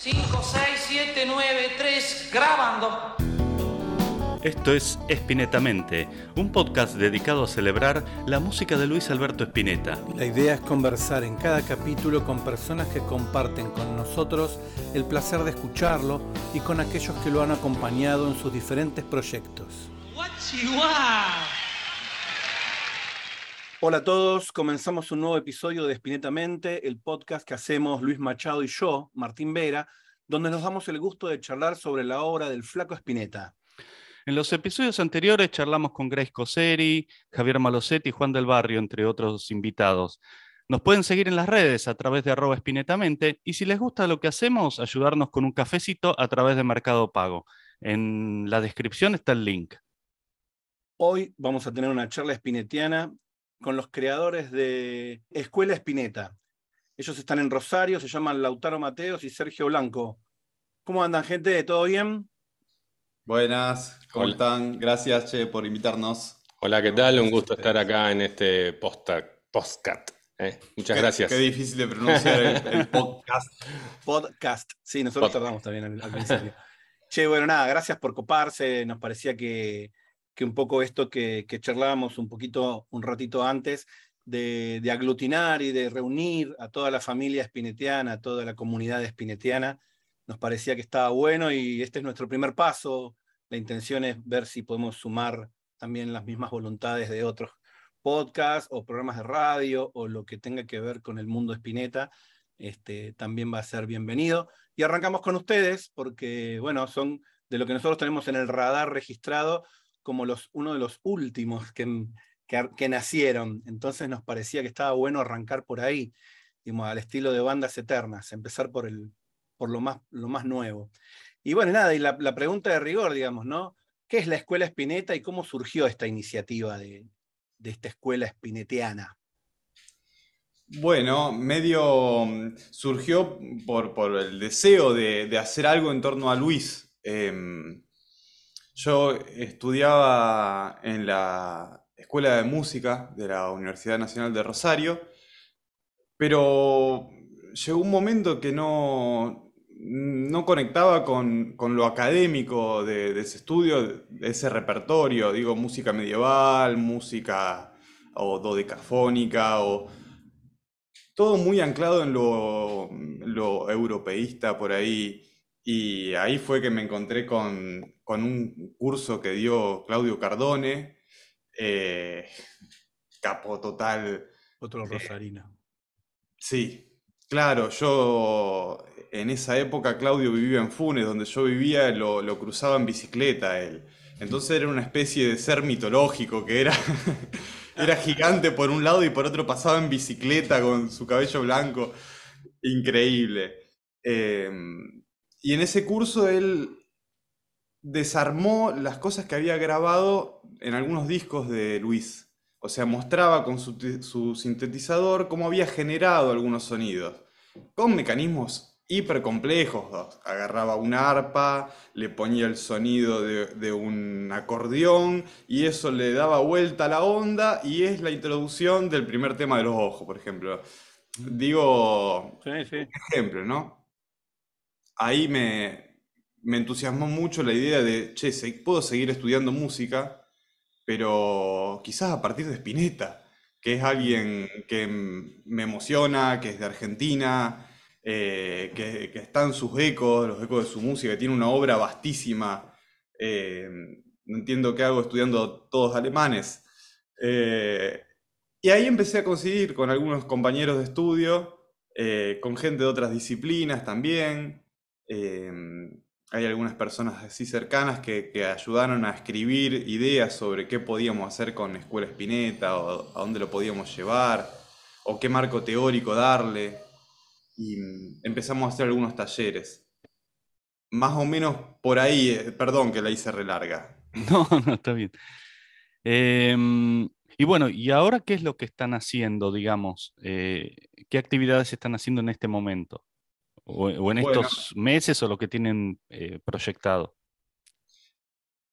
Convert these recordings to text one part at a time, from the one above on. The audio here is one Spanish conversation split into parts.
5, 6, 7, 9, 3, grabando. Esto es Espinetamente, un podcast dedicado a celebrar la música de Luis Alberto Spinetta. La idea es conversar en cada capítulo con personas que comparten con nosotros el placer de escucharlo y con aquellos que lo han acompañado en sus diferentes proyectos. Hola a todos, comenzamos un nuevo episodio de Espinetamente, el podcast que hacemos Luis Machado y yo, Martín Vera, donde nos damos el gusto de charlar sobre la obra del flaco Spinetta. En los episodios anteriores charlamos con Grace Coseri, Javier Malosetti y Juan del Barrio, entre otros invitados. Nos pueden seguir en las redes a través de arroba espinetamente y si les gusta lo que hacemos, ayudarnos con un cafecito a través de Mercado Pago. En la descripción está el link. Hoy vamos a tener una charla espinetiana con los creadores de Escuela Espineta. Ellos están en Rosario, se llaman Lautaro Mateos y Sergio Blanco. ¿Cómo andan, gente? ¿Todo bien? Buenas, ¿cómo están? Gracias, Che, por invitarnos. Hola, ¿qué tal? Un gusto estar acá en este postcat. ¿eh? Muchas gracias. Qué difícil de pronunciar el, podcast. Podcast. Sí, nosotros tardamos también al principio. che, bueno, nada, gracias por coparse. Nos parecía que que un poco esto que, charlábamos un poquito, un ratito antes, de, aglutinar y de reunir a toda la familia espinetiana, a toda la comunidad espinetiana, nos parecía que estaba bueno y este es nuestro primer paso. La intención es ver si podemos sumar también las mismas voluntades de otros podcasts o programas de radio o lo que tenga que ver con el mundo espineta. Este, también va a ser bienvenido. Y arrancamos con ustedes porque, bueno, son de lo que nosotros tenemos en el radar registrado, como los, uno de los últimos que, que, nacieron. Entonces nos parecía que estaba bueno arrancar por ahí, digamos, al estilo de bandas eternas, empezar por, el, por lo, más, lo más nuevo. Y bueno, nada, y la, pregunta de rigor, digamos, ¿no? ¿Qué es la Escuela Espineta y cómo surgió esta iniciativa de, esta escuela espineteana? Bueno, medio mm, surgió por, por el deseo de, hacer algo en torno a Luis. Em, yo estudiaba en la Escuela de Música de la Universidad Nacional de Rosario, pero llegó un momento que no, no conectaba con, lo académico de, ese estudio, de ese repertorio, digo, música medieval, música o dodecafónica, o todo muy anclado en lo europeísta por ahí. Y ahí fue que me encontré con, un curso que dio Claudio Cardone, eh, capo total. Otro eh, rosarino. sí, claro, yo en esa época Claudio vivía en Funes, donde yo vivía, lo, lo cruzaba en bicicleta él. Entonces era una especie de ser mitológico que era, era gigante por un lado y por otro pasaba en bicicleta con su cabello blanco. Increíble. Em, y en ese curso él desarmó las cosas que había grabado en algunos discos de Luis. O sea, mostraba con su, sintetizador cómo había generado algunos sonidos, con mecanismos hiper complejos. Agarraba una arpa, le ponía el sonido de, un acordeón y eso le daba vuelta a la onda y es la introducción del primer tema de los ojos, por ejemplo. Digo, sí, ejemplo, ¿no? ahí me, entusiasmó mucho la idea de, che, puedo seguir estudiando música, pero quizás a partir de Spinetta, que es alguien que me emociona, que es de Argentina, eh, que, que, está en sus ecos, los ecos de su música, que tiene una obra vastísima. Eh, no entiendo qué hago estudiando todos alemanes. Eh, y ahí empecé a coincidir con algunos compañeros de estudio, con gente de otras disciplinas también. Hay algunas personas así cercanas que, ayudaron a escribir ideas sobre qué podíamos hacer con Escuela Espineta o a dónde lo podíamos llevar o qué marco teórico darle. Y mm, empezamos a hacer algunos talleres. Más o menos por ahí, eh, perdón que la hice re larga. No, no, está bien. Em, y bueno, ¿y ahora qué es lo que están haciendo, digamos? Eh, ¿Qué actividades están haciendo en este momento? O, en estos meses o lo que tienen eh, proyectado?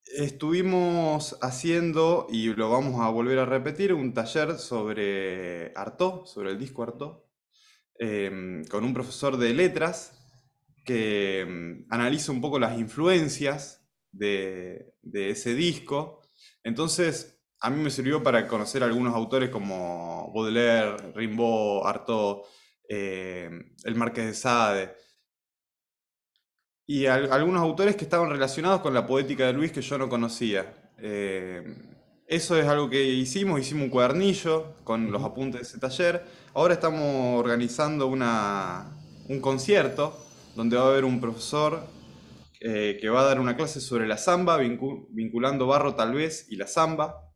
Estuvimos haciendo, y lo vamos a volver a repetir, un taller sobre Artaud, sobre el disco Artaud, em, con un profesor de letras que mm, analiza un poco las influencias de, ese disco. Entonces, a mí me sirvió para conocer algunos autores como Baudelaire, Rimbaud, Artaud, eh, el Marqués de Sade, y algunos autores que estaban relacionados con la poética de Luis que yo no conocía. Eh, eso es algo que hicimos, hicimos un cuadernillo con los apuntes de ese taller. Ahora estamos organizando una, un concierto donde va a haber un profesor eh, que va a dar una clase sobre la samba, vinculando barro tal vez y la samba.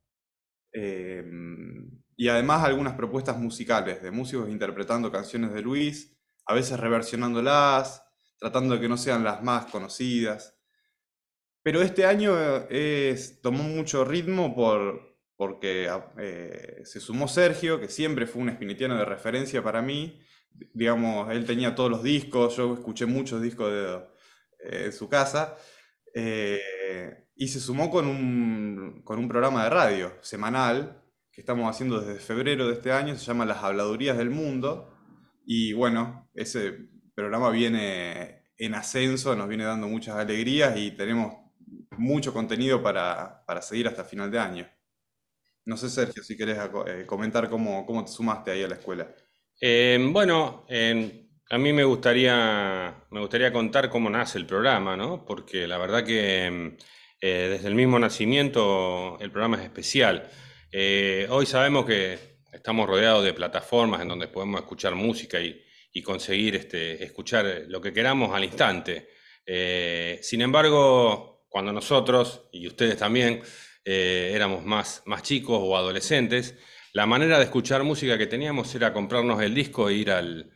Eh, y además algunas propuestas musicales de músicos interpretando canciones de Luis, a veces reversionándolas, tratando de que no sean las más conocidas. Pero este año eh, tomó mucho ritmo por, porque eh, se sumó Sergio, que siempre fue un espinetiano de referencia para mí. Digamos, él tenía todos los discos, yo escuché muchos discos de, eh, en su casa. y se sumó con un, con un programa de radio semanal que estamos haciendo desde febrero de este año, se llama Las Habladurías del Mundo. Y bueno, ese programa viene en ascenso, nos viene dando muchas alegrías y tenemos mucho contenido para, seguir hasta final de año. No sé, Sergio, si querés eh, comentar cómo, cómo, te sumaste ahí a la escuela. Em, bueno, em, a mí me gustaría, me gustaría contar cómo nace el programa, ¿no? Porque la verdad que em, eh, desde el mismo nacimiento el programa es especial. Eh, hoy sabemos que estamos rodeados de plataformas en donde podemos escuchar música y, y conseguir este, escuchar lo que queramos al instante. Eh, sin embargo, cuando nosotros, y ustedes también, eh, éramos más, más chicos o adolescentes, la manera de escuchar música que teníamos era comprarnos el disco e ir al,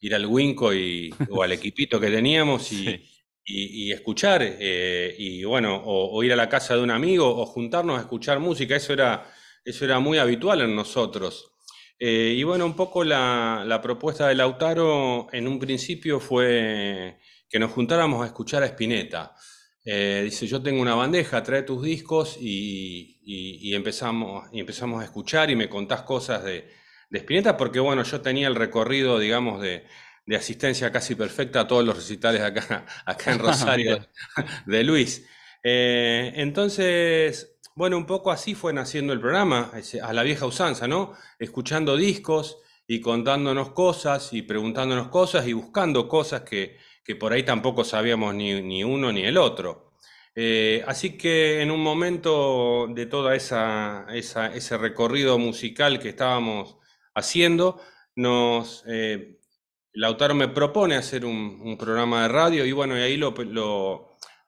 ir al Winco y, o al equipito que teníamos y, y, escuchar, eh, y bueno, o, ir a la casa de un amigo o juntarnos a escuchar música, eso era, eso era muy habitual en nosotros. Eh, y bueno, un poco la, propuesta de Lautaro en un principio fue que nos juntáramos a escuchar a Spinetta. Eh, dice, yo tengo una bandeja, trae tus discos y, empezamos, y empezamos a escuchar y me contás cosas de, de Spinetta, porque bueno, yo tenía el recorrido, digamos, de, asistencia casi perfecta a todos los recitales acá, acá en Rosario de Luis. Eh, entonces, bueno, un poco así fue naciendo el programa, a la vieja usanza, ¿no? Escuchando discos y contándonos cosas y preguntándonos cosas y buscando cosas que, por ahí tampoco sabíamos ni, uno ni el otro. Eh, así que en un momento de toda esa, ese recorrido musical que estábamos haciendo, nos, eh, Lautaro me propone hacer un, programa de radio y bueno, y ahí lo,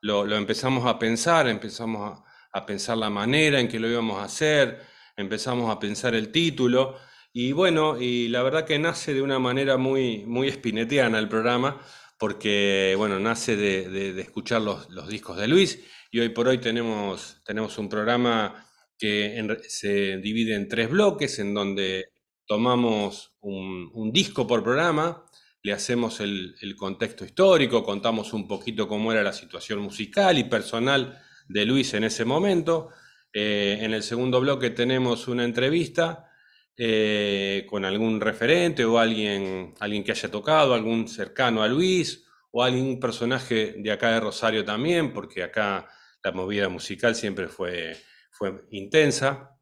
lo empezamos a pensar, empezamos a, a pensar la manera en que lo íbamos a hacer, empezamos a pensar el título. Y bueno, y la verdad que nace de una manera muy, muy espinetiana el programa, porque bueno, nace de, escuchar los, discos de Luis y hoy por hoy tenemos, tenemos un programa que se divide en tres bloques, en donde tomamos un, disco por programa, le hacemos el, el, contexto histórico, contamos un poquito cómo era la situación musical y personal de Luis en ese momento. Eh, en el segundo bloque tenemos una entrevista eh, con algún referente o alguien, alguien que haya tocado, algún cercano a Luis o algún personaje de acá de Rosario también, porque acá la movida musical siempre fue, fue intensa.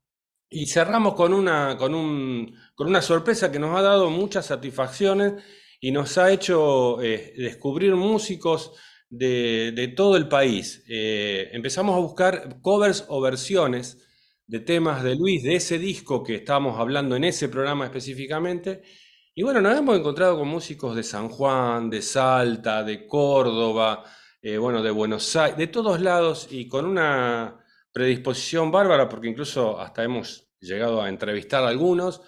Y cerramos con una, con, un, con una sorpresa que nos ha dado muchas satisfacciones y nos ha hecho eh, descubrir músicos de, todo el país. Eh, empezamos a buscar covers o versiones de temas de Luis, de ese disco que estábamos hablando en ese programa específicamente. Y bueno, nos hemos encontrado con músicos de San Juan, de Salta, de Córdoba, eh, bueno, de Buenos Aires, de todos lados y con una predisposición bárbara, porque incluso hasta hemos llegado a entrevistar a algunos.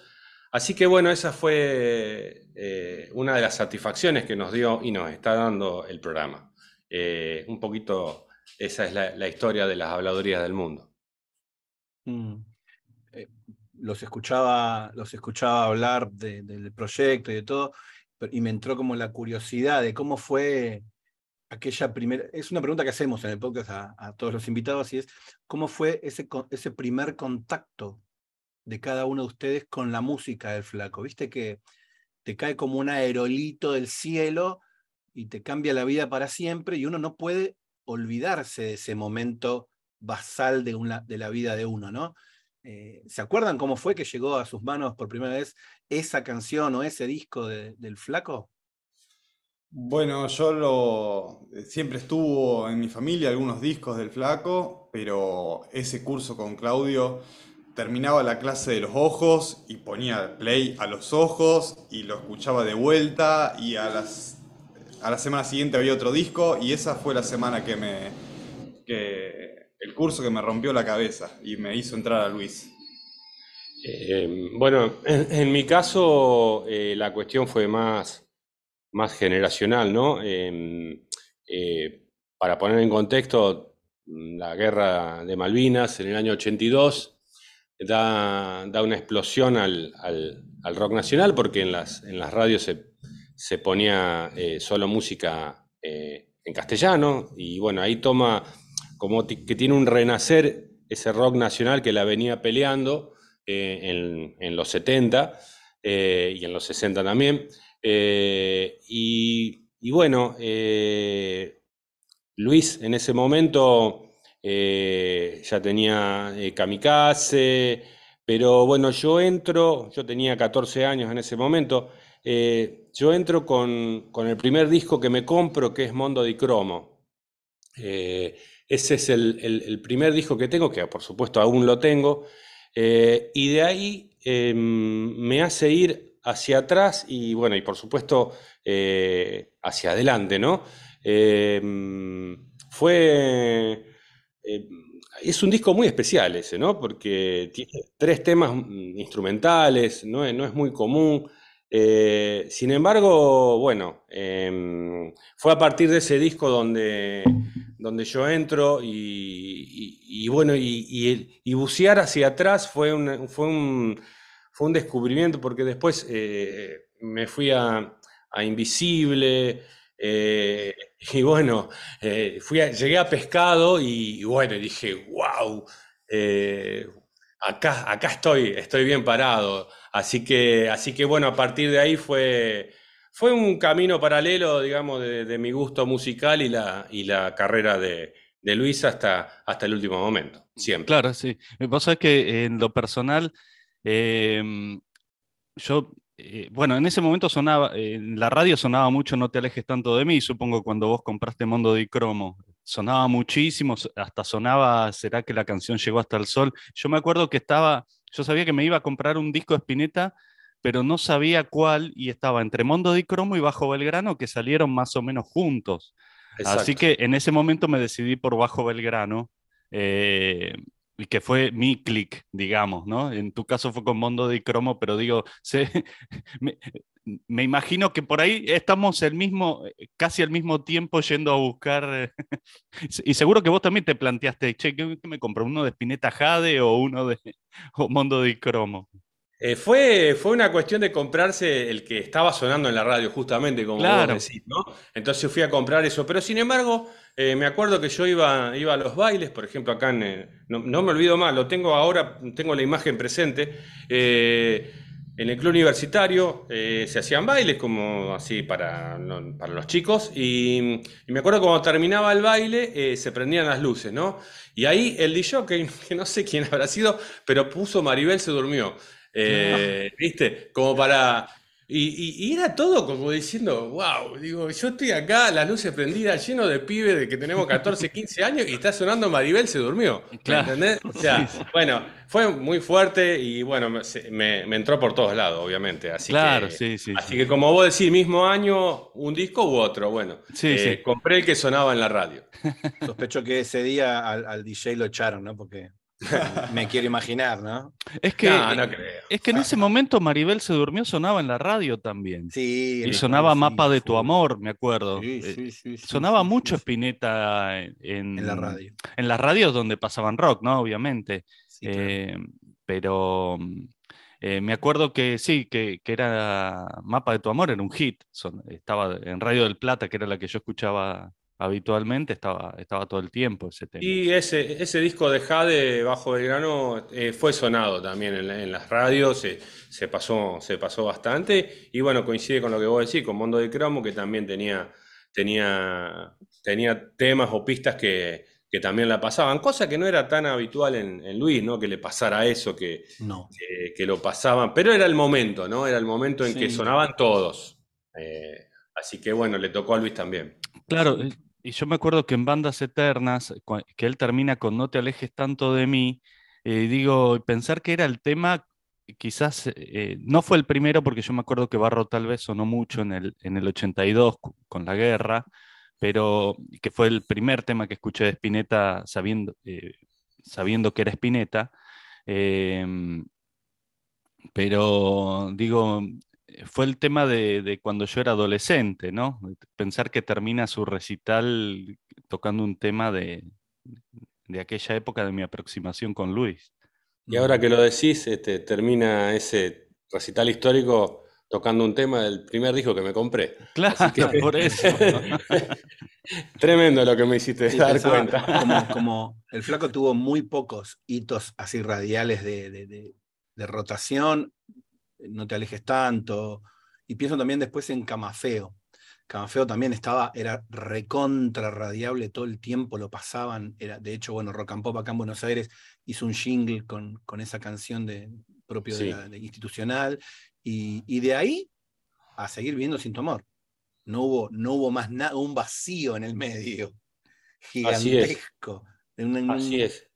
Así que bueno, esa fue eh, una de las satisfacciones que nos dio y nos está dando el programa. Eh, un poquito esa es la, historia de las habladurías del mundo. Mm. Eh, los, escuchaba, los escuchaba hablar del proyecto y de todo, y me entró como la curiosidad de cómo fue aquella primera, es una pregunta que hacemos en el podcast a, todos los invitados, y es, ¿cómo fue ese, ese primer contacto de cada uno de ustedes con la música del flaco? Viste que te cae como un aerolito del cielo y te cambia la vida para siempre y uno no puede olvidarse de ese momento basal de, una, de la vida de uno, ¿no? Eh, ¿Se acuerdan cómo fue que llegó a sus manos por primera vez esa canción o ese disco del flaco? Bueno, yo lo siempre estuvo en mi familia algunos discos del flaco, pero ese curso con Claudio terminaba la clase de los ojos y ponía play a los ojos y lo escuchaba de vuelta y a las a la semana siguiente había otro disco y esa fue la semana que me que el curso que me rompió la cabeza y me hizo entrar a Luis. Eh, bueno, en, mi caso eh, la cuestión fue más más generacional, ¿no? Em, eh, para poner en contexto, la guerra de Malvinas en el año 82 da, una explosión al, rock nacional porque en las, en las radios se, ponía eh, solo música eh, en castellano y bueno, ahí toma como que tiene un renacer ese rock nacional que la venía peleando en, en, los 70 y en los 60 también. Eh, y, bueno, eh, Luis en ese momento eh, ya tenía Kamikaze, pero bueno, yo entro, yo tenía 14 años en ese momento, yo entro con, el primer disco que me compro, que es Mondo di Cromo. ese es el, primer disco que tengo, que por supuesto aún lo tengo, y de ahí em, me hace ir hacia atrás y bueno, y por supuesto eh, hacia adelante, ¿no? Em, fue... Eh, es un disco muy especial ese, ¿no? Porque tiene tres temas mm, instrumentales, no no es muy común. Eh, sin embargo, bueno, em, fue a partir de ese disco donde, donde yo entro y, bueno, y, bucear hacia atrás fue fue un, fue un descubrimiento porque después eh, me fui a, Invisible eh, y bueno, fui llegué a Pescado y, bueno, dije, wow, acá, acá estoy, estoy bien parado. Así que, así que bueno, a partir de ahí fue, fue un camino paralelo, digamos, de, mi gusto musical y la, y la carrera de, Luis hasta, hasta el último momento, siempre. Claro, sí. Vos sabés que en lo personal Em, yo, eh, bueno, en ese momento sonaba, en la radio sonaba mucho No te alejes tanto de mí, supongo cuando vos compraste Mondo di Cromo. Sonaba muchísimo, hasta sonaba, ¿será que la canción llegó hasta el sol? Yo me acuerdo que estaba, yo sabía que me iba a comprar un disco de Spinetta, pero no sabía cuál, y estaba entre Mondo di Cromo y Bajo Belgrano, que salieron más o menos juntos. Así que en ese momento me decidí por Bajo Belgrano. Eh, que fue mi click, digamos, ¿no? En tu caso fue con Mondo de Cromo, pero digo, me, imagino que por ahí estamos el mismo, casi al mismo tiempo yendo a buscar, y seguro que vos también te planteaste, che, ¿qué, me compro? ¿Uno de Spinetta Jade o uno de Mondo de Cromo? Eh, fue, fue una cuestión de comprarse el que estaba sonando en la radio, justamente, como vos decís, ¿no? Entonces fui a comprar eso, pero sin embargo eh, me acuerdo que yo iba, iba a los bailes, por ejemplo, acá en. Eh, no, me olvido más, lo tengo ahora, tengo la imagen presente. Eh, en el club universitario se hacían bailes como así para, para los chicos y, me acuerdo cuando terminaba el baile se prendían las luces, ¿no? Y ahí el DJ, que, que no sé quién habrá sido, pero puso Maribel se durmió. ¿Viste? Como para, y, era todo como diciendo, wow, digo, yo estoy acá, las luces prendidas, lleno de pibes de que tenemos 14, 15 años y está sonando Maribel se durmió. ¿Entendés? O sea, bueno, fue muy fuerte y bueno, me, entró por todos lados, obviamente. Así claro, que, sí, sí. Así que como vos decís, mismo año, un disco u otro, bueno. Sí, eh, compré el que sonaba en la radio. Sospecho que ese día al, al DJ lo echaron, ¿no? Porque Me quiero imaginar, ¿no? Es que, es que en ese momento Maribel se durmió, sonaba en la radio también. Sí. Y sonaba Mapa de tu amor, me acuerdo. Eh, sonaba mucho Spinetta en, la radio. En las radios donde pasaban rock, ¿no? Obviamente. Eh, pero eh, me acuerdo que sí, que, que, era Mapa de tu amor, era un hit. estaba en Radio del Plata, que era la que yo escuchaba habitualmente estaba, estaba todo el tiempo ese tema. Y ese, ese disco de Jade bajo Belgrano eh, fue sonado también en, las radios, se, pasó, se pasó bastante y bueno, coincide con lo que vos decís, con Mondo de Cromo, que también tenía, tenía, tenía temas o pistas que, también la pasaban, cosa que no era tan habitual en, Luis, ¿no? Que le pasara eso, que, que, lo pasaban, pero era el momento, ¿no? Era el momento en que sonaban todos. Eh, así que bueno, le tocó a Luis también. Claro, y yo me acuerdo que en Bandas Eternas, que él termina con No te alejes tanto de mí, eh, digo, pensar que era el tema, quizás eh, no fue el primero, porque yo me acuerdo que Barro tal vez sonó mucho en el, en el 82 con la guerra, pero que fue el primer tema que escuché de Spinetta sabiendo, eh, sabiendo que era Spinetta. Em, pero digo, fue el tema de, cuando yo era adolescente, ¿no? Pensar que termina su recital tocando un tema de, aquella época de mi aproximación con Luis. Y ahora que lo decís, este, termina ese recital histórico tocando un tema del primer disco que me compré. Claro, por eso. Tremendo lo que me hiciste dar cuenta. Como, el flaco tuvo muy pocos hitos así radiales de rotación, no te alejes tanto. Y pienso también después en Camafeo. Camafeo también estaba, era recontra radiable todo el tiempo, lo pasaban. Era, de hecho, bueno, Rock and Pop acá en Buenos Aires hizo un jingle con, con esa canción de, propio de la institucional. Y, de ahí a seguir viendo sin tu amor. No hubo, no hubo más nada, un vacío en el medio. Gigantesco. Así es.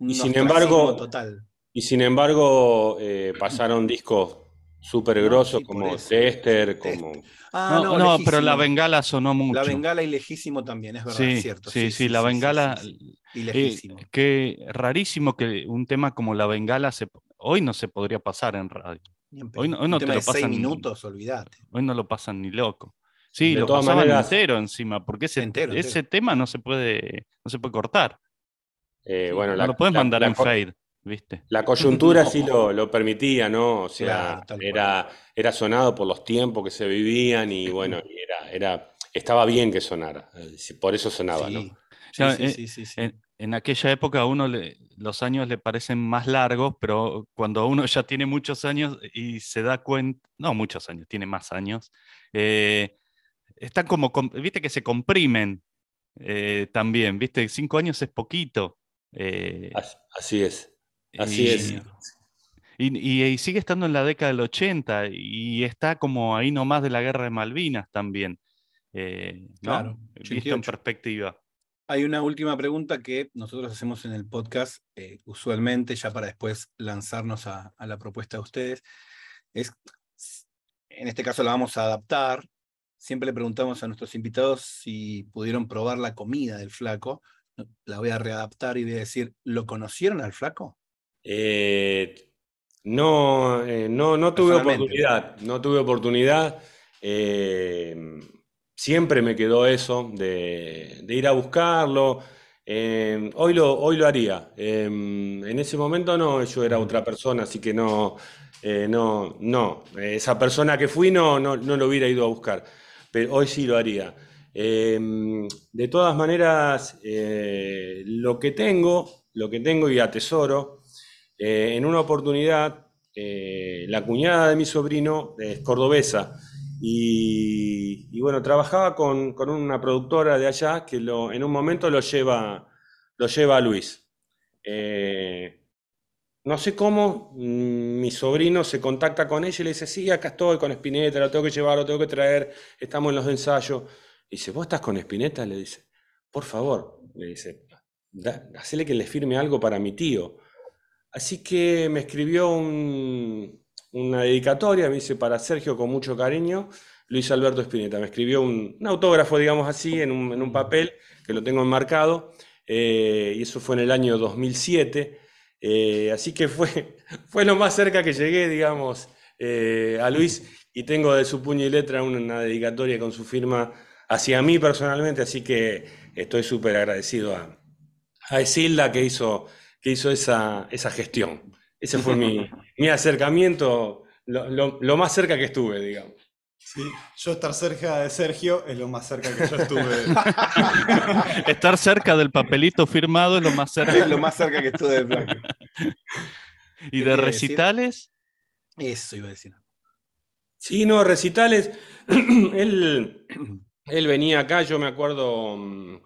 y sin embargo, total. Y sin embargo, eh, pasaron discos súper grosos como Tester, como... Ah, no, no, pero La Bengala sonó mucho. La Bengala y Lejísimo también, es verdad, sí, cierto. Sí, sí, La Bengala... y eh, Lejísimo. que rarísimo que un tema como La Bengala se, hoy no se podría pasar en radio. Hoy no, hoy no te lo pasan minutos, olvídate. Hoy no lo pasan ni loco. Sí, lo pasaban entero encima, porque ese, ese tema no se puede, no se puede cortar. Eh, bueno, no lo puedes mandar en fade. La coyuntura sí lo, permitía, ¿no? O sea, era, era sonado por los tiempos que se vivían y bueno, era, era, estaba bien que sonara, eh, por eso sonaba, ¿no? Sí, sí, en, en, aquella época a uno los años le parecen más largos, pero cuando uno ya tiene muchos años y se da cuenta, no muchos años, tiene más años, eh, están como, viste que se comprimen eh, también, viste, cinco años es poquito. así es. Así es. Y, sigue estando en la década del 80 y está como ahí nomás de la guerra de Malvinas también. Eh, claro, visto en perspectiva. Hay una última pregunta que nosotros hacemos en el podcast eh, usualmente, ya para después lanzarnos a, la propuesta de ustedes. Es, en este caso la vamos a adaptar. Siempre le preguntamos a nuestros invitados si pudieron probar la comida del flaco. La voy a readaptar y voy a decir, ¿lo conocieron al flaco? Eh, no, eh, no, no tuve oportunidad, no tuve oportunidad. Eh, siempre me quedó eso de, ir a buscarlo. hoy, lo, hoy lo haría. en ese momento no, yo era otra persona, así que no, no, no. Esa persona que fui no, no, no, lo hubiera ido a buscar, pero hoy sí lo haría. de todas maneras, lo que tengo, lo que tengo y atesoro, eh, en una oportunidad, eh, la cuñada de mi sobrino es cordobesa y, bueno, trabajaba con, una productora de allá que en un momento lo lleva, lo lleva a Luis. Eh, no sé cómo, mm, mi sobrino se contacta con ella y le dice, sí, acá estoy con Spinetta, lo tengo que llevar, lo tengo que traer, estamos en los ensayos. Y dice, ¿vos estás con Spinetta? Le dice, por favor, le dice, hacele que le firme algo para mi tío. Así que me escribió una dedicatoria, me dice para Sergio con mucho cariño, Luis Alberto Espineta. Me escribió un, autógrafo, digamos así, en un, papel que lo tengo enmarcado, eh, y eso fue en el año 2007. Eh, así que fue, fue lo más cerca que llegué, digamos, eh, a Luis, y tengo de su puño y letra una, dedicatoria con su firma hacia mí personalmente, así que estoy súper agradecido a, a Esilda que hizo que hizo esa, esa gestión. Ese fue mi, mi acercamiento, lo, lo, más cerca que estuve, digamos. Sí, yo estar cerca de Sergio es lo más cerca que yo estuve. estar cerca del papelito firmado es lo más cerca. Es lo más cerca que estuve del blanco. ¿Y de recitales? Eso iba a decir. Sí, no, recitales. Él él venía acá, yo me acuerdo, mm,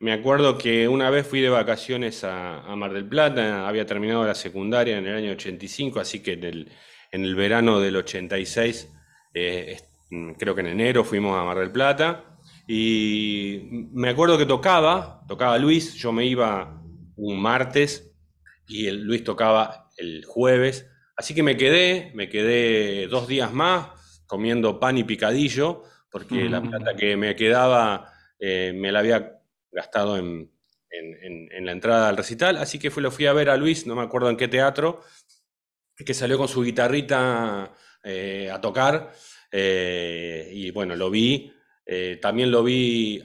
me acuerdo que una vez fui de vacaciones a, Mar del Plata, había terminado la secundaria en el año 85, así que en el, en el verano del 86, eh, mm, creo que en enero fuimos a Mar del Plata, y me acuerdo que tocaba, tocaba Luis, yo me iba un martes y el, Luis tocaba el jueves, así que me quedé, me quedé dos días más comiendo pan y picadillo, porque la plata que me quedaba eh, me la había gastado en, la entrada al recital, así que fue, lo fui a ver a Luis, no me acuerdo en qué teatro, que salió con su guitarrita eh, a tocar, eh, y bueno, lo vi, también lo vi,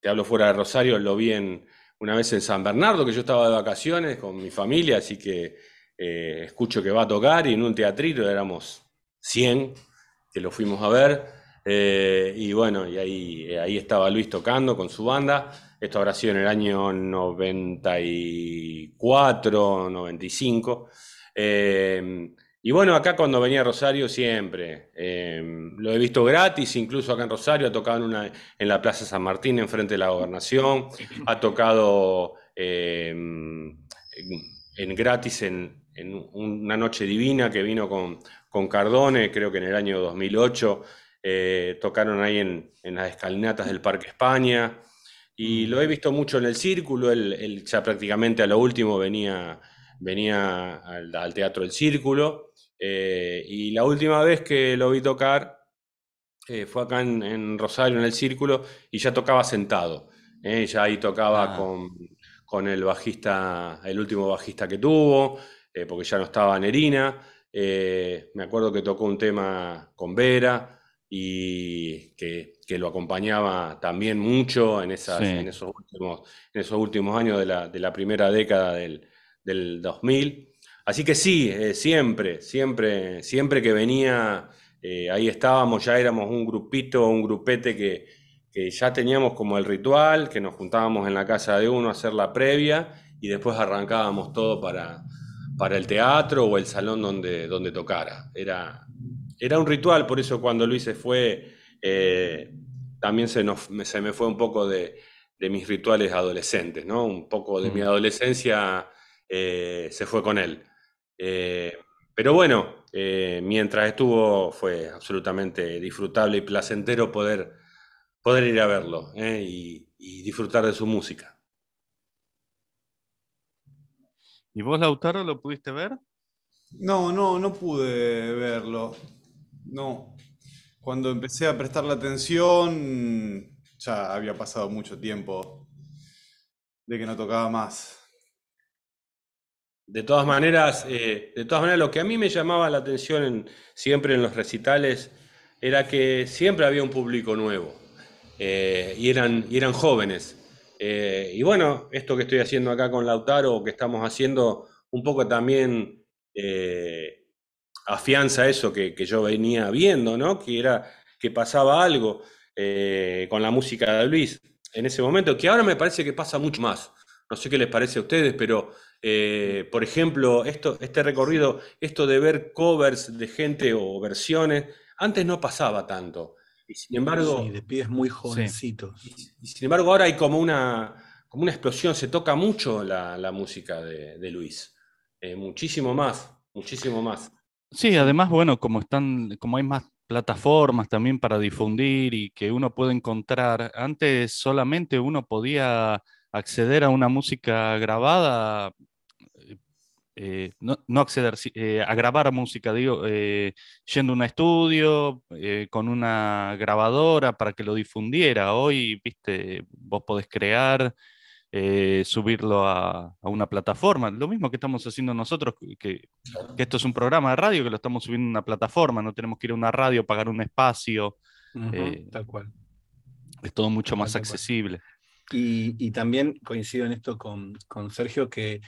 te hablo fuera de Rosario, lo vi en, una vez en San Bernardo, que yo estaba de vacaciones con mi familia, así que escucho que va a tocar, y en un teatrito éramos 100 que lo fuimos a ver. Eh, y bueno, y ahí, ahí estaba Luis tocando con su banda. Esto habrá sido en el año 94, 95. Eh, y bueno, acá cuando venía Rosario siempre. Eh, lo he visto gratis, incluso acá en Rosario, ha tocado en, la Plaza San Martín, enfrente de la gobernación. Ha tocado en, gratis en, una noche divina que vino con, con Cardone, creo que en el año 2008. Eh, tocaron ahí en, las escalinatas del Parque España, y lo he visto mucho en el círculo, él, ya prácticamente a lo último venía, venía al, Teatro del Círculo, eh, y la última vez que lo vi tocar eh, fue acá en, Rosario, en el Círculo, y ya tocaba sentado, ya ahí tocaba ah. con, con, el bajista, el último bajista que tuvo, porque ya no estaba Nerina, me acuerdo que tocó un tema con Vera, y que, lo acompañaba también mucho en, esas, en, esos, últimos, en esos últimos años de la, de la primera década del, del 2000. Así que sí, eh, siempre, siempre, siempre que venía, eh, ahí estábamos, ya éramos un grupito, un grupete que, que, ya teníamos como el ritual, que nos juntábamos en la casa de uno a hacer la previa y después arrancábamos todo para, para el teatro o el salón donde, donde tocara. Era, era un ritual, por eso cuando Luis se fue, eh, también se, se, me fue un poco de, mis rituales adolescentes, ¿no? Un poco de mi mm. adolescencia eh, se fue con él. Eh, pero bueno, mientras estuvo fue absolutamente disfrutable y placentero poder, poder ir a verlo y, y disfrutar de su música. ¿Y vos, Lautaro, lo pudiste ver? No, no, no pude verlo. No. Cuando empecé a prestar la atención, ya había pasado mucho tiempo de que no tocaba más. De todas maneras, eh, de todas maneras, lo que a mí me llamaba la atención siempre en los recitales era que siempre había un público nuevo eh, y, eran, y eran jóvenes. Eh, y bueno, esto que estoy haciendo acá con Lautaro, que estamos haciendo un poco también afianza eso que, yo venía viendo, ¿no? Que era que pasaba algo eh, con la música de Luis en ese momento, que ahora me parece que pasa mucho más. No sé qué les parece a ustedes, pero eh, por ejemplo, esto, este recorrido, esto de ver covers de gente o versiones, antes no pasaba tanto. Y sin embargo. Sí, de pies muy jovencitos. Y, sin embargo, ahora hay como una, como una explosión, se toca mucho la, música de, Luis. Eh, muchísimo más, muchísimo más. Sí, además, bueno, como están, como hay más plataformas también para difundir y que uno puede encontrar, antes solamente uno podía acceder a una música grabada, eh, no, acceder eh, a grabar música, digo, eh, yendo a un estudio con una grabadora para que lo difundiera. Hoy, viste, vos podés crear eh, subirlo a, una plataforma. Lo mismo que estamos haciendo nosotros, que, esto es un programa de radio, que lo estamos subiendo a una plataforma, no tenemos que ir a una radio, pagar un espacio. Eh, tal cual. Es todo mucho más accesible. Y, también coincido en esto con, con, Sergio, que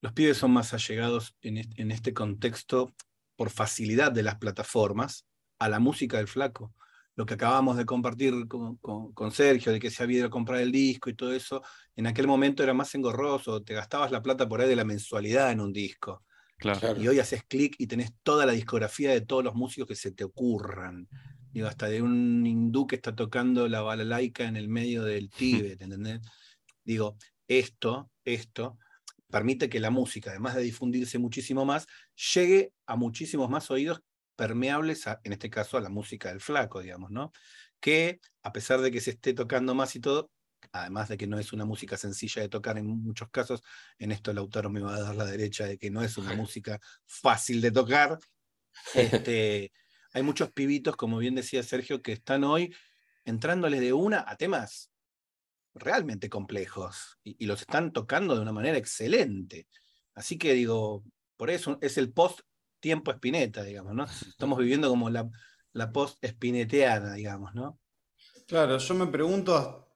los pibes son más allegados en en este contexto por facilidad de las plataformas a la música del flaco lo que acabamos de compartir con, Sergio, de que se había ido a comprar el disco y todo eso, en aquel momento era más engorroso, te gastabas la plata por ahí de la mensualidad en un disco. Claro. Y hoy haces clic y tenés toda la discografía de todos los músicos que se te ocurran. digo, hasta de un hindú que está tocando la balalaika en el medio del Tíbet, ¿entendés? Digo, esto, esto, permite que la música, además de difundirse muchísimo más, llegue a muchísimos más oídos permeables, en este caso, a la música del flaco, digamos, ¿no? Que a pesar de que se esté tocando más y todo, además de que no es una música sencilla de tocar en muchos casos, en esto el autor me va a dar la derecha de que no es una música fácil de tocar. Este, hay muchos pibitos, como bien decía Sergio, que están hoy entrándoles de una a temas realmente complejos y, los están tocando de una manera excelente. Así que digo, por eso es el post tiempo espineta, digamos, ¿no? Estamos viviendo como la, la post espineteana, digamos, ¿no? Claro, yo me pregunto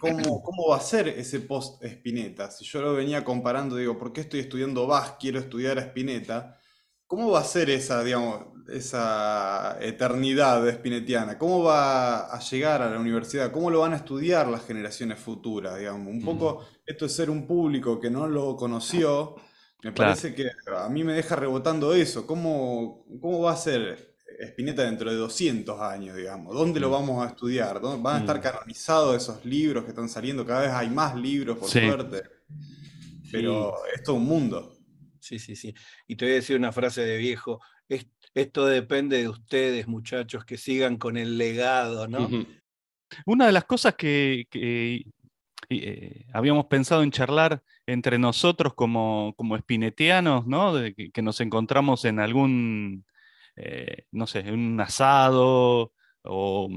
cómo, cómo va a ser ese post espineta. Si yo lo venía comparando, digo, ¿por qué estoy estudiando Bach? Quiero estudiar a Spinetta. ¿Cómo va a ser esa, digamos, esa eternidad spinetiana? ¿Cómo va a llegar a la universidad? ¿Cómo lo van a estudiar las generaciones futuras? Digamos? Un poco esto es ser un público que no lo conoció. Me parece que a mí me deja rebotando eso. ¿Cómo, cómo va a ser Spinetta dentro de 200 años, digamos? ¿Dónde lo vamos a estudiar? ¿Van a estar canonizados esos libros que están saliendo? Cada vez hay más libros, por suerte. Pero es todo un mundo. Sí, sí, sí. Y te voy a decir una frase de viejo. Esto depende de ustedes, muchachos, que sigan con el legado, ¿no? Una de las cosas que, eh, habíamos pensado en charlar entre nosotros como, como espinetianos, ¿no? Que, nos encontramos en algún, eh, no sé, en un asado o,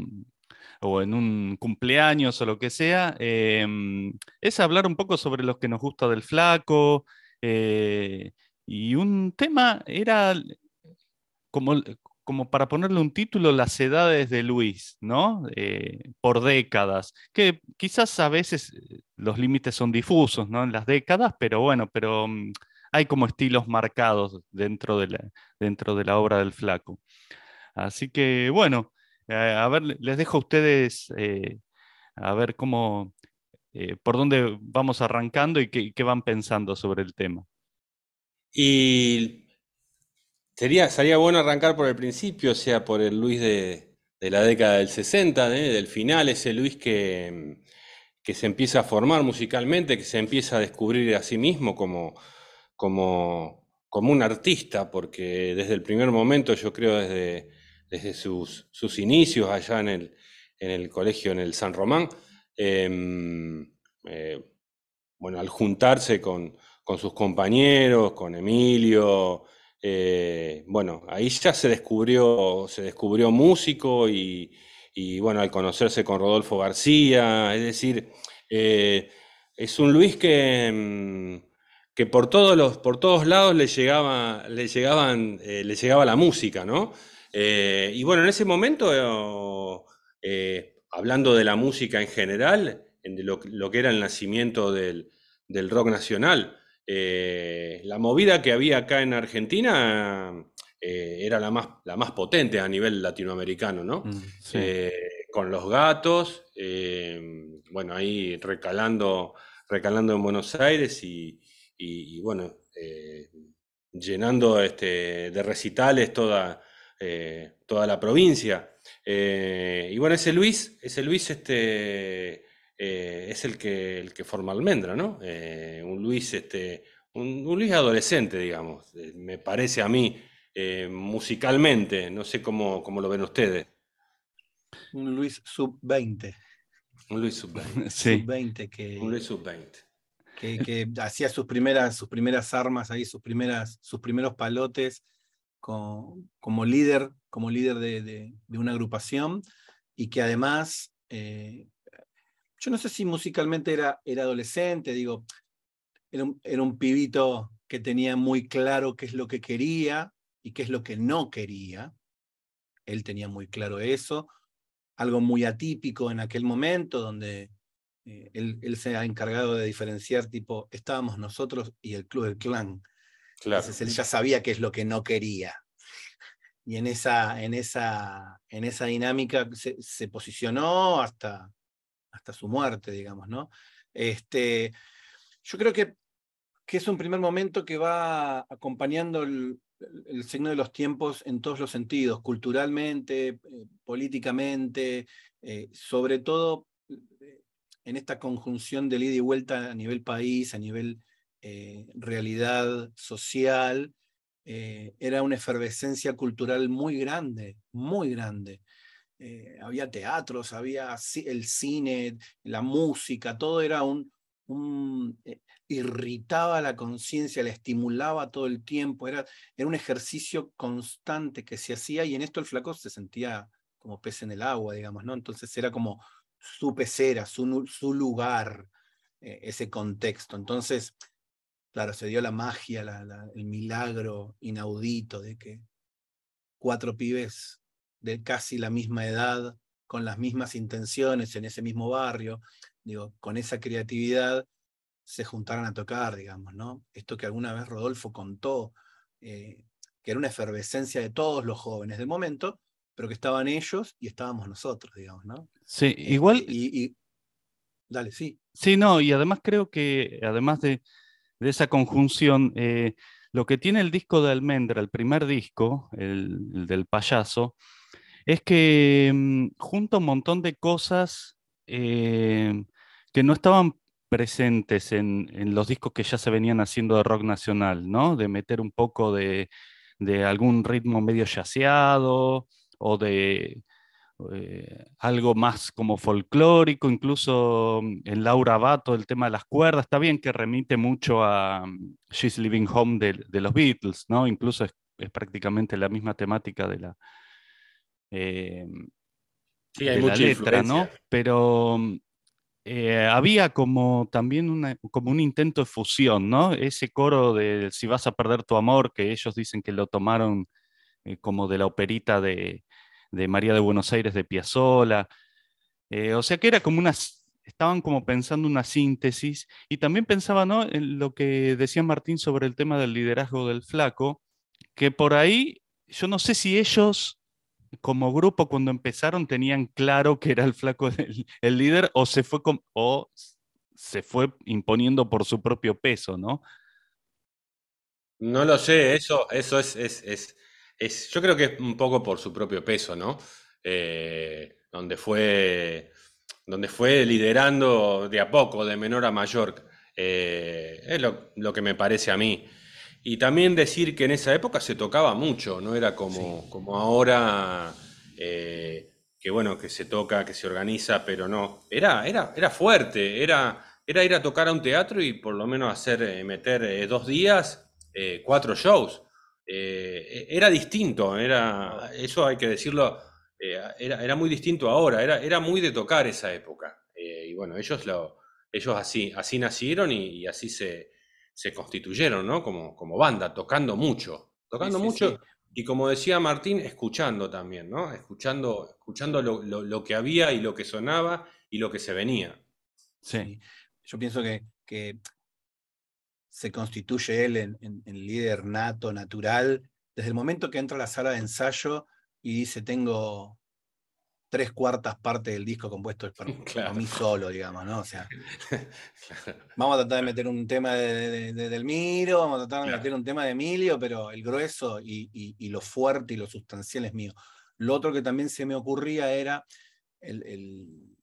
en un cumpleaños o lo que sea, em, es hablar un poco sobre lo que nos gusta del flaco, eh, y un tema era como, como para ponerle un título, las edades de Luis, ¿no? Eh, por décadas, que quizás a veces eh, los límites son difusos, ¿no? En las décadas, pero bueno, pero mm, hay como estilos marcados dentro de la, dentro de la obra del flaco. Así que bueno, a ver, les dejo a ustedes a ver cómo, eh, por dónde vamos arrancando y qué, van pensando sobre el tema. Y sería, sería bueno arrancar por el principio, o sea, por el Luis de, la década del 60, ¿eh? del final, ese Luis que, que, se empieza a formar musicalmente, que se empieza a descubrir a sí mismo como, como, como un artista, porque desde el primer momento, yo creo desde, desde sus, sus inicios allá en el, en el colegio, en el San Román, Em, eh, bueno, al juntarse con, sus compañeros, con Emilio, eh, bueno, ahí ya se descubrió, se descubrió músico y, bueno, al conocerse con Rodolfo García, es decir, eh, es un Luis que, em, que por todos los, por todos lados le llegaba, le llegaban, le llegaba la música, ¿no? y bueno, en ese momento hablando de la música en general, de lo, que era el nacimiento del, rock nacional, eh, la movida que había acá en Argentina eh, era la más, la más potente a nivel latinoamericano, ¿no? Mm, eh, con los gatos, bueno, ahí recalando, recalando en Buenos Aires y, bueno, llenando este, de recitales toda, toda la provincia. Y bueno, ese Luis, ese Luis este, eh, es el que, el que forma Almendra, ¿no? Eh, un Luis, este, un, Luis adolescente, digamos, me parece a mí, musicalmente, no sé cómo, cómo, lo ven ustedes. Un Luis sub-20. Un Luis sub-20. Sí. Sub -20 que, un Luis sub-20. Que, que, hacía sus primeras, sus primeras armas ahí, sus, primeras, sus primeros palotes como, líder, como líder de, una agrupación y que además, eh, yo no sé si musicalmente era, era adolescente, digo, era un, era un pibito que tenía muy claro qué es lo que quería y qué es lo que no quería. Él tenía muy claro eso, algo muy atípico en aquel momento, donde eh, él, él, se ha encargado de diferenciar, tipo, estábamos nosotros y el Club del Clan. Entonces él ya sabía qué es lo que no quería. Y en esa, en esa, en esa dinámica se, posicionó hasta, hasta su muerte, digamos, ¿no? Este, yo creo que, que es un primer momento que va acompañando el signo de los tiempos en todos los sentidos, culturalmente, eh, políticamente, eh, sobre todo eh, en esta conjunción de ida y vuelta a nivel país, a nivel realidad social, era una efervescencia cultural muy grande, muy grande. Había teatros, había el cine, la música, todo era un, un irritaba la conciencia, la estimulaba todo el tiempo, era, era un ejercicio constante que se hacía y en esto el flaco se sentía como pez en el agua, digamos, ¿no? Entonces era como su pecera, su, su lugar, eh, ese contexto. Entonces, claro, se dio la magia, el milagro inaudito de que cuatro pibes de casi la misma edad, con las mismas intenciones en ese mismo barrio, digo, con esa creatividad, se juntaran a tocar, digamos, ¿no? Esto que alguna vez Rodolfo contó, eh, que era una efervescencia de todos los jóvenes del momento, pero que estaban ellos y estábamos nosotros, digamos, ¿no? Sí, este, igual. Y, Dale, sí. Sí, no, y además creo que, además de, esa conjunción, eh, lo que tiene el disco de Almendra, el primer disco, el, del payaso, es que mm, junta un montón de cosas eh, que no estaban presentes en, los discos que ya se venían haciendo de rock nacional, ¿no? De meter un poco de, algún ritmo medio yaceado o de eh, algo más como folclórico, incluso mm, en Laura Bato el tema de las cuerdas, está bien que remite mucho a mm, She's Living Home de, los Beatles, ¿no? Incluso es, prácticamente la misma temática de la... Eh, sí, hay mucha letra, ¿no? Pero eh, había como también como un intento de fusión, ¿no? Ese coro de Si vas a perder tu amor, que ellos dicen que lo tomaron eh, como de la operita de, María de Buenos Aires de Piazzolla. Eh, o sea que era como unas, estaban como pensando una síntesis y también pensaba, ¿no? En lo que decía Martín sobre el tema del liderazgo del flaco, que por ahí, yo no sé si ellos como grupo cuando empezaron tenían claro que era el flaco el, líder o se fue o se fue imponiendo por su propio peso, ¿no? No lo sé, eso, eso es, es, yo creo que es un poco por su propio peso, ¿no? Eh, donde fue donde fue liderando de a poco, de menor a mayor. Eh, es lo, lo, que me parece a mí. Y también decir que en esa época se tocaba mucho, no era como, como ahora, eh, que bueno, que se toca, que se organiza, pero no. Era, era, era fuerte, era, era ir a tocar a un teatro y por lo menos hacer, eh, meter eh, dos días, cuatro shows. E, era distinto, era, eso hay que decirlo, era, era, muy distinto ahora, era, era muy de tocar esa época. y bueno, ellos, lo, ellos así, así nacieron y así se se constituyeron, ¿no? Como, como banda, tocando mucho, tocando mucho. Y como decía Martín, escuchando también, ¿no? Escuchando, escuchando lo, que había y lo que sonaba y lo que se venía. Sí. Yo pienso que, que se constituye él en, en, líder nato, natural, desde el momento que entra a la sala de ensayo y dice, tengo tres cuartas partes del disco compuesto por, mí solo, digamos, ¿no? O sea, vamos a tratar de meter un tema de, Del Miro, vamos a tratar de meter un tema de Emilio, pero el grueso y, lo fuerte y lo sustancial es mío. Lo otro que también se me ocurría era el,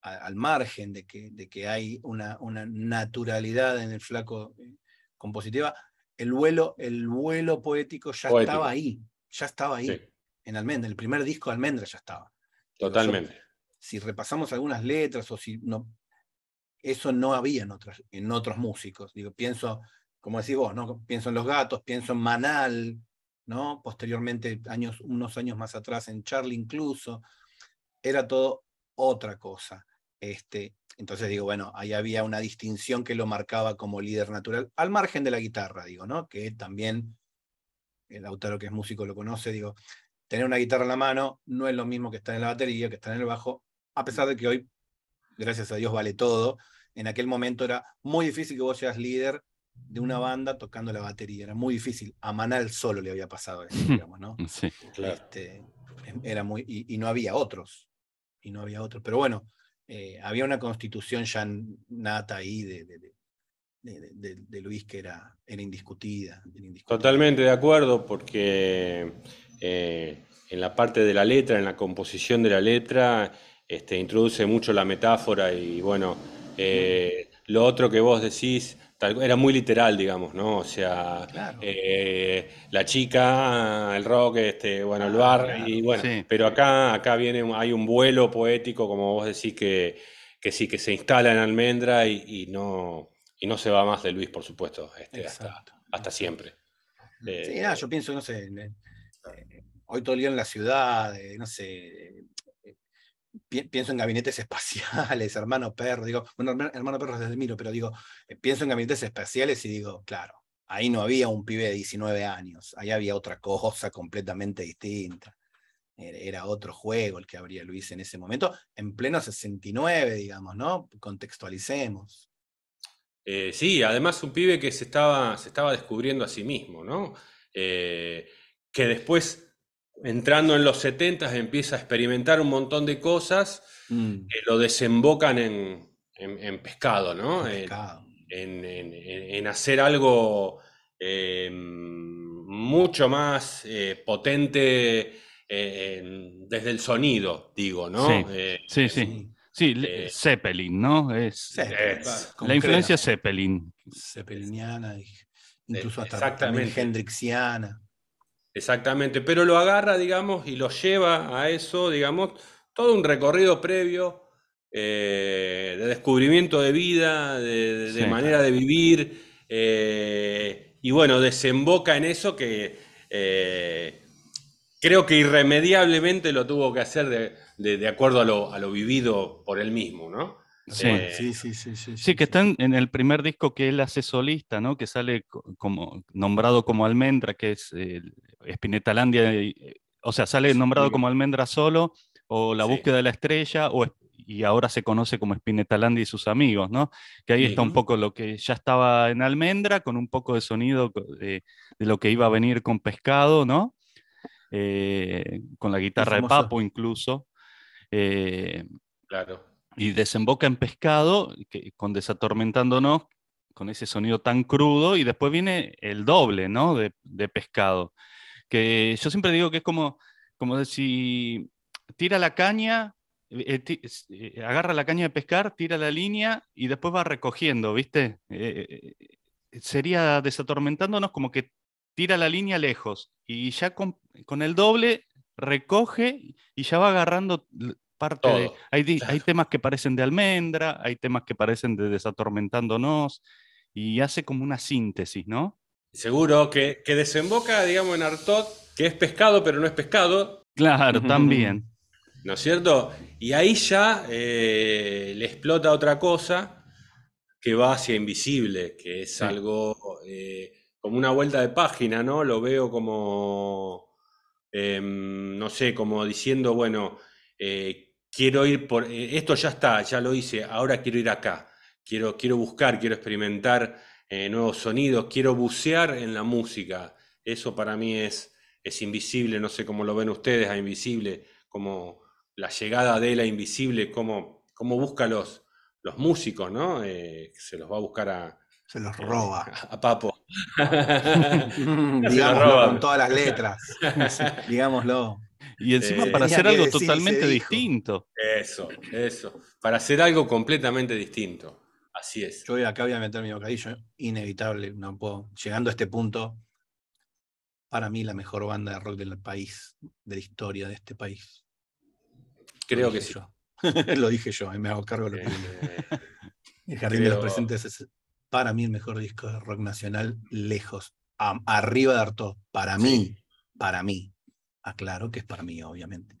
al margen de que, de que hay una, una, naturalidad en el flaco eh, compositiva, el vuelo, el vuelo poético ya estaba ahí, ya estaba ahí. En Almendra, el primer disco de Almendra ya estaba. Totalmente. si repasamos algunas letras o si no, eso no había en, en otros músicos. Digo, pienso, como decís vos, ¿no? Pienso en Los Gatos, pienso en Manal, ¿no? Posteriormente, años, unos años más atrás, en Charlie incluso. Era todo otra cosa. Este, entonces digo, bueno, ahí había una distinción que lo marcaba como líder natural, al margen de la guitarra, digo, ¿no? Que también el autor que es músico lo conoce, digo, tener una guitarra en la mano no es lo mismo que estar en la batería, que estar en el bajo, a pesar de que hoy, gracias a Dios, vale todo. En aquel momento era muy difícil que vos seas líder de una banda tocando la batería, era muy difícil. A Manal solo le había pasado eso, digamos, ¿no? Sí, claro. Este, era muy, y, no había otros, y no había otros. Pero bueno, eh, había una constitución ya nata ahí de, de, Luis que era, era indiscutida, Totalmente de acuerdo, porque eh, en la parte de la letra, en la composición de la letra, este, introduce mucho la metáfora y bueno, eh, lo otro que vos decís era muy literal, digamos, ¿no? O sea, eh, la chica, el rock, este, bueno, el bar, y bueno, pero acá, acá viene, hay un vuelo poético, como vos decís, que, que sí, que se instala en Almendra y, no, y no se va más de Luis, por supuesto, este, hasta, siempre. sí, eh, yo pienso, no sé, hoy todo el día en la ciudad, no sé, pienso en gabinetes espaciales, hermano perro, digo, bueno, hermano perro es desde Miro, pero digo, eh, pienso en gabinetes espaciales y digo, claro, ahí no había un pibe de 19 años, ahí había otra cosa completamente distinta. Era otro juego el que abría Luis en ese momento, en pleno 69, digamos, ¿no? Contextualicemos. Eh, sí, además un pibe que se estaba, se estaba descubriendo a sí mismo, ¿no? Eh, que después entrando en los 70 empieza a experimentar un montón de cosas mm. que lo desembocan en, pescado, ¿no? En, hacer algo eh, mucho más eh, potente eh, desde el sonido, digo, ¿no? Sí, sí. sí. Zeppelin, ¿no? Es, la influencia Zeppelin. Zeppeliniana, incluso hasta también Hendrixiana. Exactamente, pero lo agarra, digamos, y lo lleva a eso, digamos, todo un recorrido previo eh, de descubrimiento de vida, de, manera de vivir, eh, y bueno, desemboca en eso que eh, creo que irremediablemente lo tuvo que hacer de, acuerdo a lo, a lo, vivido por él mismo, ¿no? Sí, sí, sí, sí, sí, que está en, el primer disco que él hace solista, ¿no? Que sale como nombrado como Almendra, que es Spinetalandia, o sea, sale nombrado como Almendra solo, o La búsqueda de la estrella, o, y ahora se conoce como Spinetalandia y sus amigos, ¿no? Que ahí está un poco lo que ya estaba en Almendra, con un poco de sonido de, lo que iba a venir con Pescado, ¿no? Eh, con la guitarra de Papo incluso. Eh, claro y desemboca en pescado, con Desatormentándonos, con ese sonido tan crudo, y después viene el doble, ¿no? De, pescado. Que yo siempre digo que es como, como si tira la caña, eh, eh, agarra la caña de pescar, tira la línea y después va recogiendo, ¿viste? Eh, sería desatormentándonos como que tira la línea lejos y ya con, con, el doble recoge y ya va agarrando parte hay, hay, temas que parecen de almendra, hay temas que parecen de desatormentándonos, y hace como una síntesis, ¿no? Seguro que, que desemboca, digamos, en Artot, que es pescado, pero no es pescado. Claro, también. ¿No es cierto? Y ahí ya eh, le explota otra cosa que va hacia invisible, que es algo eh, como una vuelta de página, ¿no? Lo veo como, em, no sé, como diciendo, bueno, eh, quiero ir por, eh, esto ya está, ya lo hice, ahora quiero ir acá, quiero, quiero buscar, quiero experimentar eh, nuevos sonidos, quiero bucear en la música. Eso para mí es, es invisible, no sé cómo lo ven ustedes a invisible, como la llegada de la invisible, cómo, cómo busca los, los músicos, ¿no? se los va a buscar a... Se los roba. A, Papo. Digámoslo con todas las letras. Digámoslo. Y encima eh, para hacer algo totalmente distinto. Eso, eso. Para hacer algo completamente distinto. Así es. Yo acá voy a meter mi bocadillo, inevitable, no puedo. Llegando a este punto, para mí la mejor banda de rock del país, de la historia de este país. Creo que sí. lo dije yo, me hago cargo de lo que eh, El Jardín de los Presentes es para mí el mejor disco de rock nacional, lejos, arriba de Arto, para mí, para mí aclaro que es para mí, obviamente.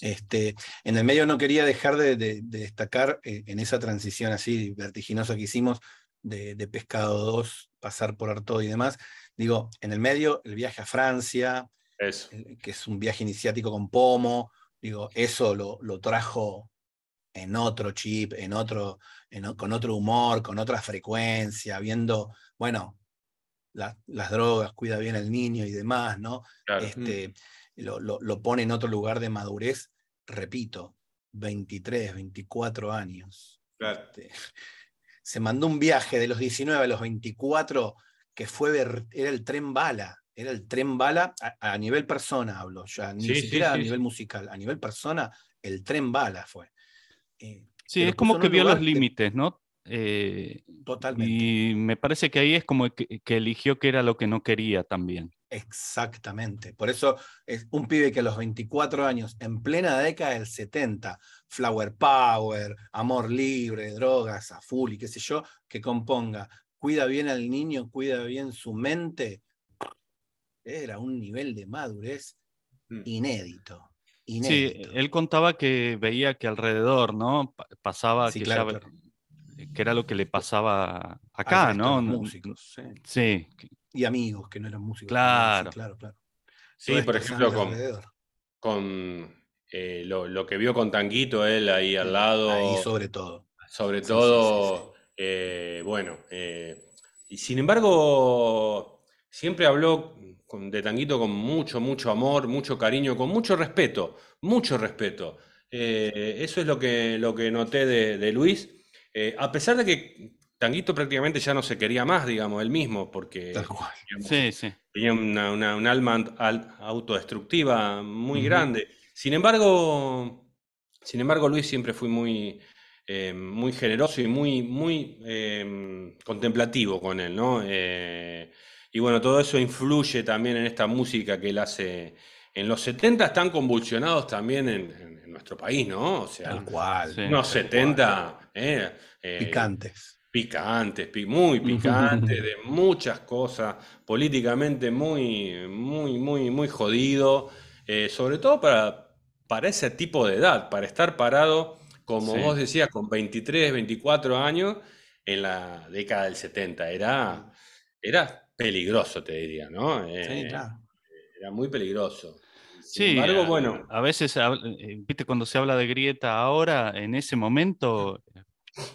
Este, en el medio no quería dejar de, destacar eh, en esa transición así vertiginosa que hicimos de, Pescado 2, pasar por Artaud y demás. Digo, en el medio, el viaje a Francia, eh, que es un viaje iniciático con Pomo, digo, eso lo, trajo en otro chip, en otro, con otro humor, con otra frecuencia, viendo, bueno, las drogas, cuida bien al niño y demás, ¿no? Este, mm lo, pone en otro lugar de madurez, repito, 23, 24 años. Este, se mandó un viaje de los 19 a los 24 que fue ver, era el tren bala, era el tren bala a, nivel persona, hablo ya, ni siquiera a nivel musical, a nivel persona, el tren bala fue. Eh, sí, es como que vio los límites, ¿no? Eh, Totalmente. Y me parece que ahí es como que, eligió que era lo que no quería también. Exactamente. Por eso es un pibe que a los 24 años, en plena década del 70, Flower Power, Amor Libre, Drogas a full y qué sé yo, que componga, cuida bien al niño, cuida bien su mente, era un nivel de madurez mm. inédito. Sí, él contaba que veía que alrededor, ¿no? Pasaba que que era lo que le pasaba acá, ¿no? Músicos, sí. Y amigos que no eran músicos. Claro. Sí, claro, claro. Sí, por ejemplo, con, eh, lo, que vio con Tanguito, él ahí al lado. Ahí sobre todo. Sobre todo, eh, bueno, eh, y sin embargo, siempre habló de Tanguito con mucho, mucho amor, mucho cariño, con mucho respeto, mucho respeto. eso es lo que, lo que noté de Luis. Eh, a pesar de que Tanguito prácticamente ya no se quería más, digamos, él mismo, porque tenía un alma autodestructiva muy grande. Sin embargo, sin embargo, Luis siempre fue muy, eh, muy generoso y muy, muy em, contemplativo con él, ¿no? Eh, y bueno, todo eso influye también en esta música que él hace. En los 70 están convulsionados también en, nuestro país, ¿no? O sea, tal cual. Unos 70 eh, eh, picantes. Picantes, muy picantes, de muchas cosas, políticamente muy, muy, muy, muy jodido, eh, sobre todo para, para ese tipo de edad, para estar parado, como vos decías, con 23, 24 años en la década del 70. Era, era peligroso, te diría, ¿no? sí, claro. Era muy peligroso. Sí, bueno. A veces, viste, cuando se habla de grieta ahora, en ese momento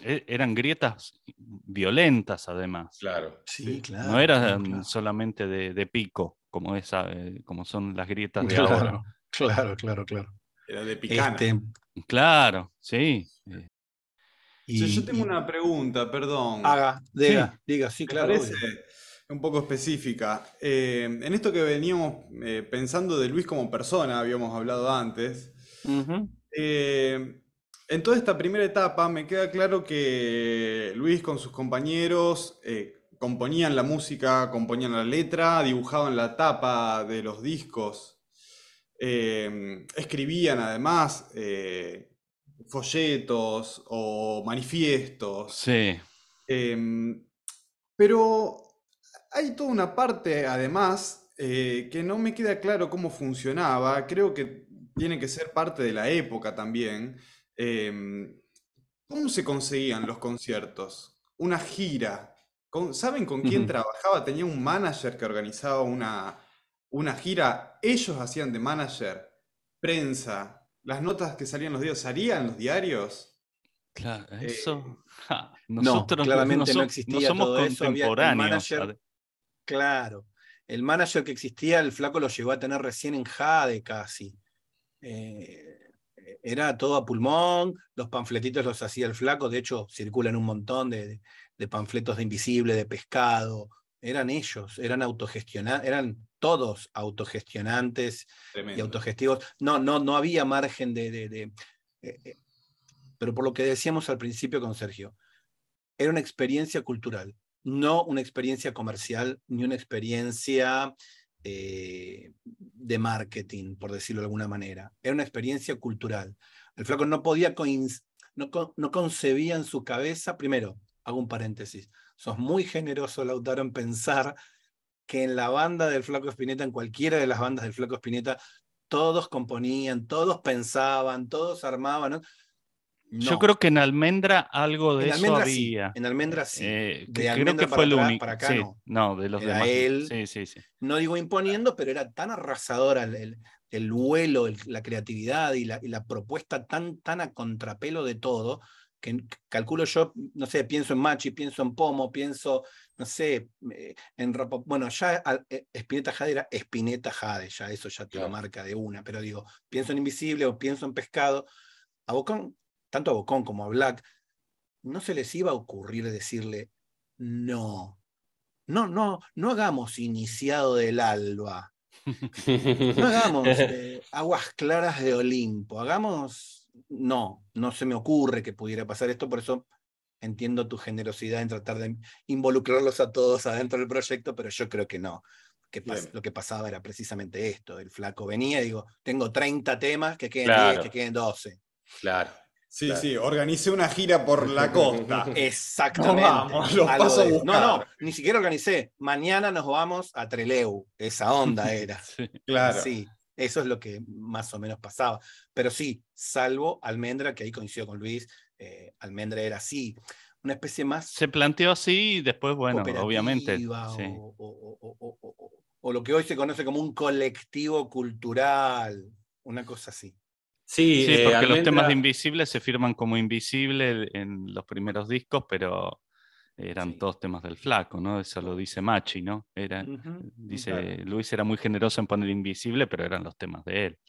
e, eran grietas violentas además. Claro. Sí, claro. No eran solamente de, pico, como, esa, eh, como son las grietas de ahora. Claro, claro, claro. Era de picana. Este, claro, sí. yo tengo una pregunta, perdón. Haga, diga, diga, sí, claro. Un poco específica. Eh, en esto que veníamos eh, pensando de Luis como persona, habíamos hablado antes. En toda esta primera etapa me queda claro que Luis con sus compañeros eh, componían la música, componían la letra, dibujaban la tapa de los discos, eh, escribían además eh, folletos o manifiestos. Sí. Pero hay toda una parte además que no me queda claro cómo funcionaba, creo que tiene que ser parte de la época también Em, ¿Cómo se conseguían los conciertos? Una gira. ¿Saben con quién trabajaba? Tenía un manager que organizaba una, una gira. Ellos hacían de manager, prensa. Las notas que salían los diarios, ¿salían los diarios? Claro, eh, eso. nosotros no, claramente no, existía somos todo contemporáneos. Claro. El manager que existía, el flaco lo llegó a tener recién en Jade casi. Eh, era todo a pulmón, los panfletitos los hacía el flaco, de hecho circulan un montón de, panfletos de invisible, de pescado, eran ellos, eran autogestionantes, eran todos autogestionantes y autogestivos. No, no, no había margen de... Eh, eh, pero por lo que decíamos al principio con Sergio, era una experiencia cultural, no una experiencia comercial, ni una experiencia eh, de marketing, por decirlo de alguna manera. Era una experiencia cultural. El flaco no podía, no, no concebía en su cabeza, primero, hago un paréntesis, sos muy generoso, Lautaro, en pensar que en la banda del Flaco Espineta, en cualquiera de las bandas del Flaco Espineta, todos componían, todos pensaban, todos armaban. Yo creo que en Almendra algo de eso había. En Almendra sí. Eh, creo que fue el único. Para acá no. de los era Él, sí, sí, sí. No digo imponiendo, pero era tan arrasadora el, el, vuelo, la creatividad y la, y la, propuesta tan, tan a contrapelo de todo, que calculo yo, no sé, pienso en Machi, pienso en Pomo, pienso, no sé, eh, en Bueno, ya eh, Spinetta Jade era Spinetta Jade, ya eso ya te lo marca de una, pero digo, pienso en Invisible o pienso en Pescado. A Bocón tanto a Bocón como a Black, no se les iba a ocurrir decirle, no, no, no, no hagamos iniciado del alba, no hagamos eh, aguas claras de Olimpo, hagamos, no, no se me ocurre que pudiera pasar esto, por eso entiendo tu generosidad en tratar de involucrarlos a todos adentro del proyecto, pero yo creo que no. Que lo que pasaba era precisamente esto, el flaco venía y digo, tengo 30 temas, que queden 10, que queden 12. Claro. Sí, sí, organicé una gira por la costa. Exactamente. vamos, los paso a buscar. No, no, ni siquiera organicé. Mañana nos vamos a Treleu. Esa onda era. sí, claro. Sí, eso es lo que más o menos pasaba. Pero sí, salvo Almendra, que ahí coincido con Luis, eh, Almendra era así. Una especie más. Se planteó así y después, bueno, obviamente. o lo que hoy se conoce como un colectivo cultural, una cosa así. Sí, sí porque los temas de Invisible se firman como Invisible en los primeros discos, pero eran todos temas del flaco, ¿no? Eso lo dice Machi, ¿no? Era, Dice, Luis era muy generoso en poner Invisible, pero eran los temas de él.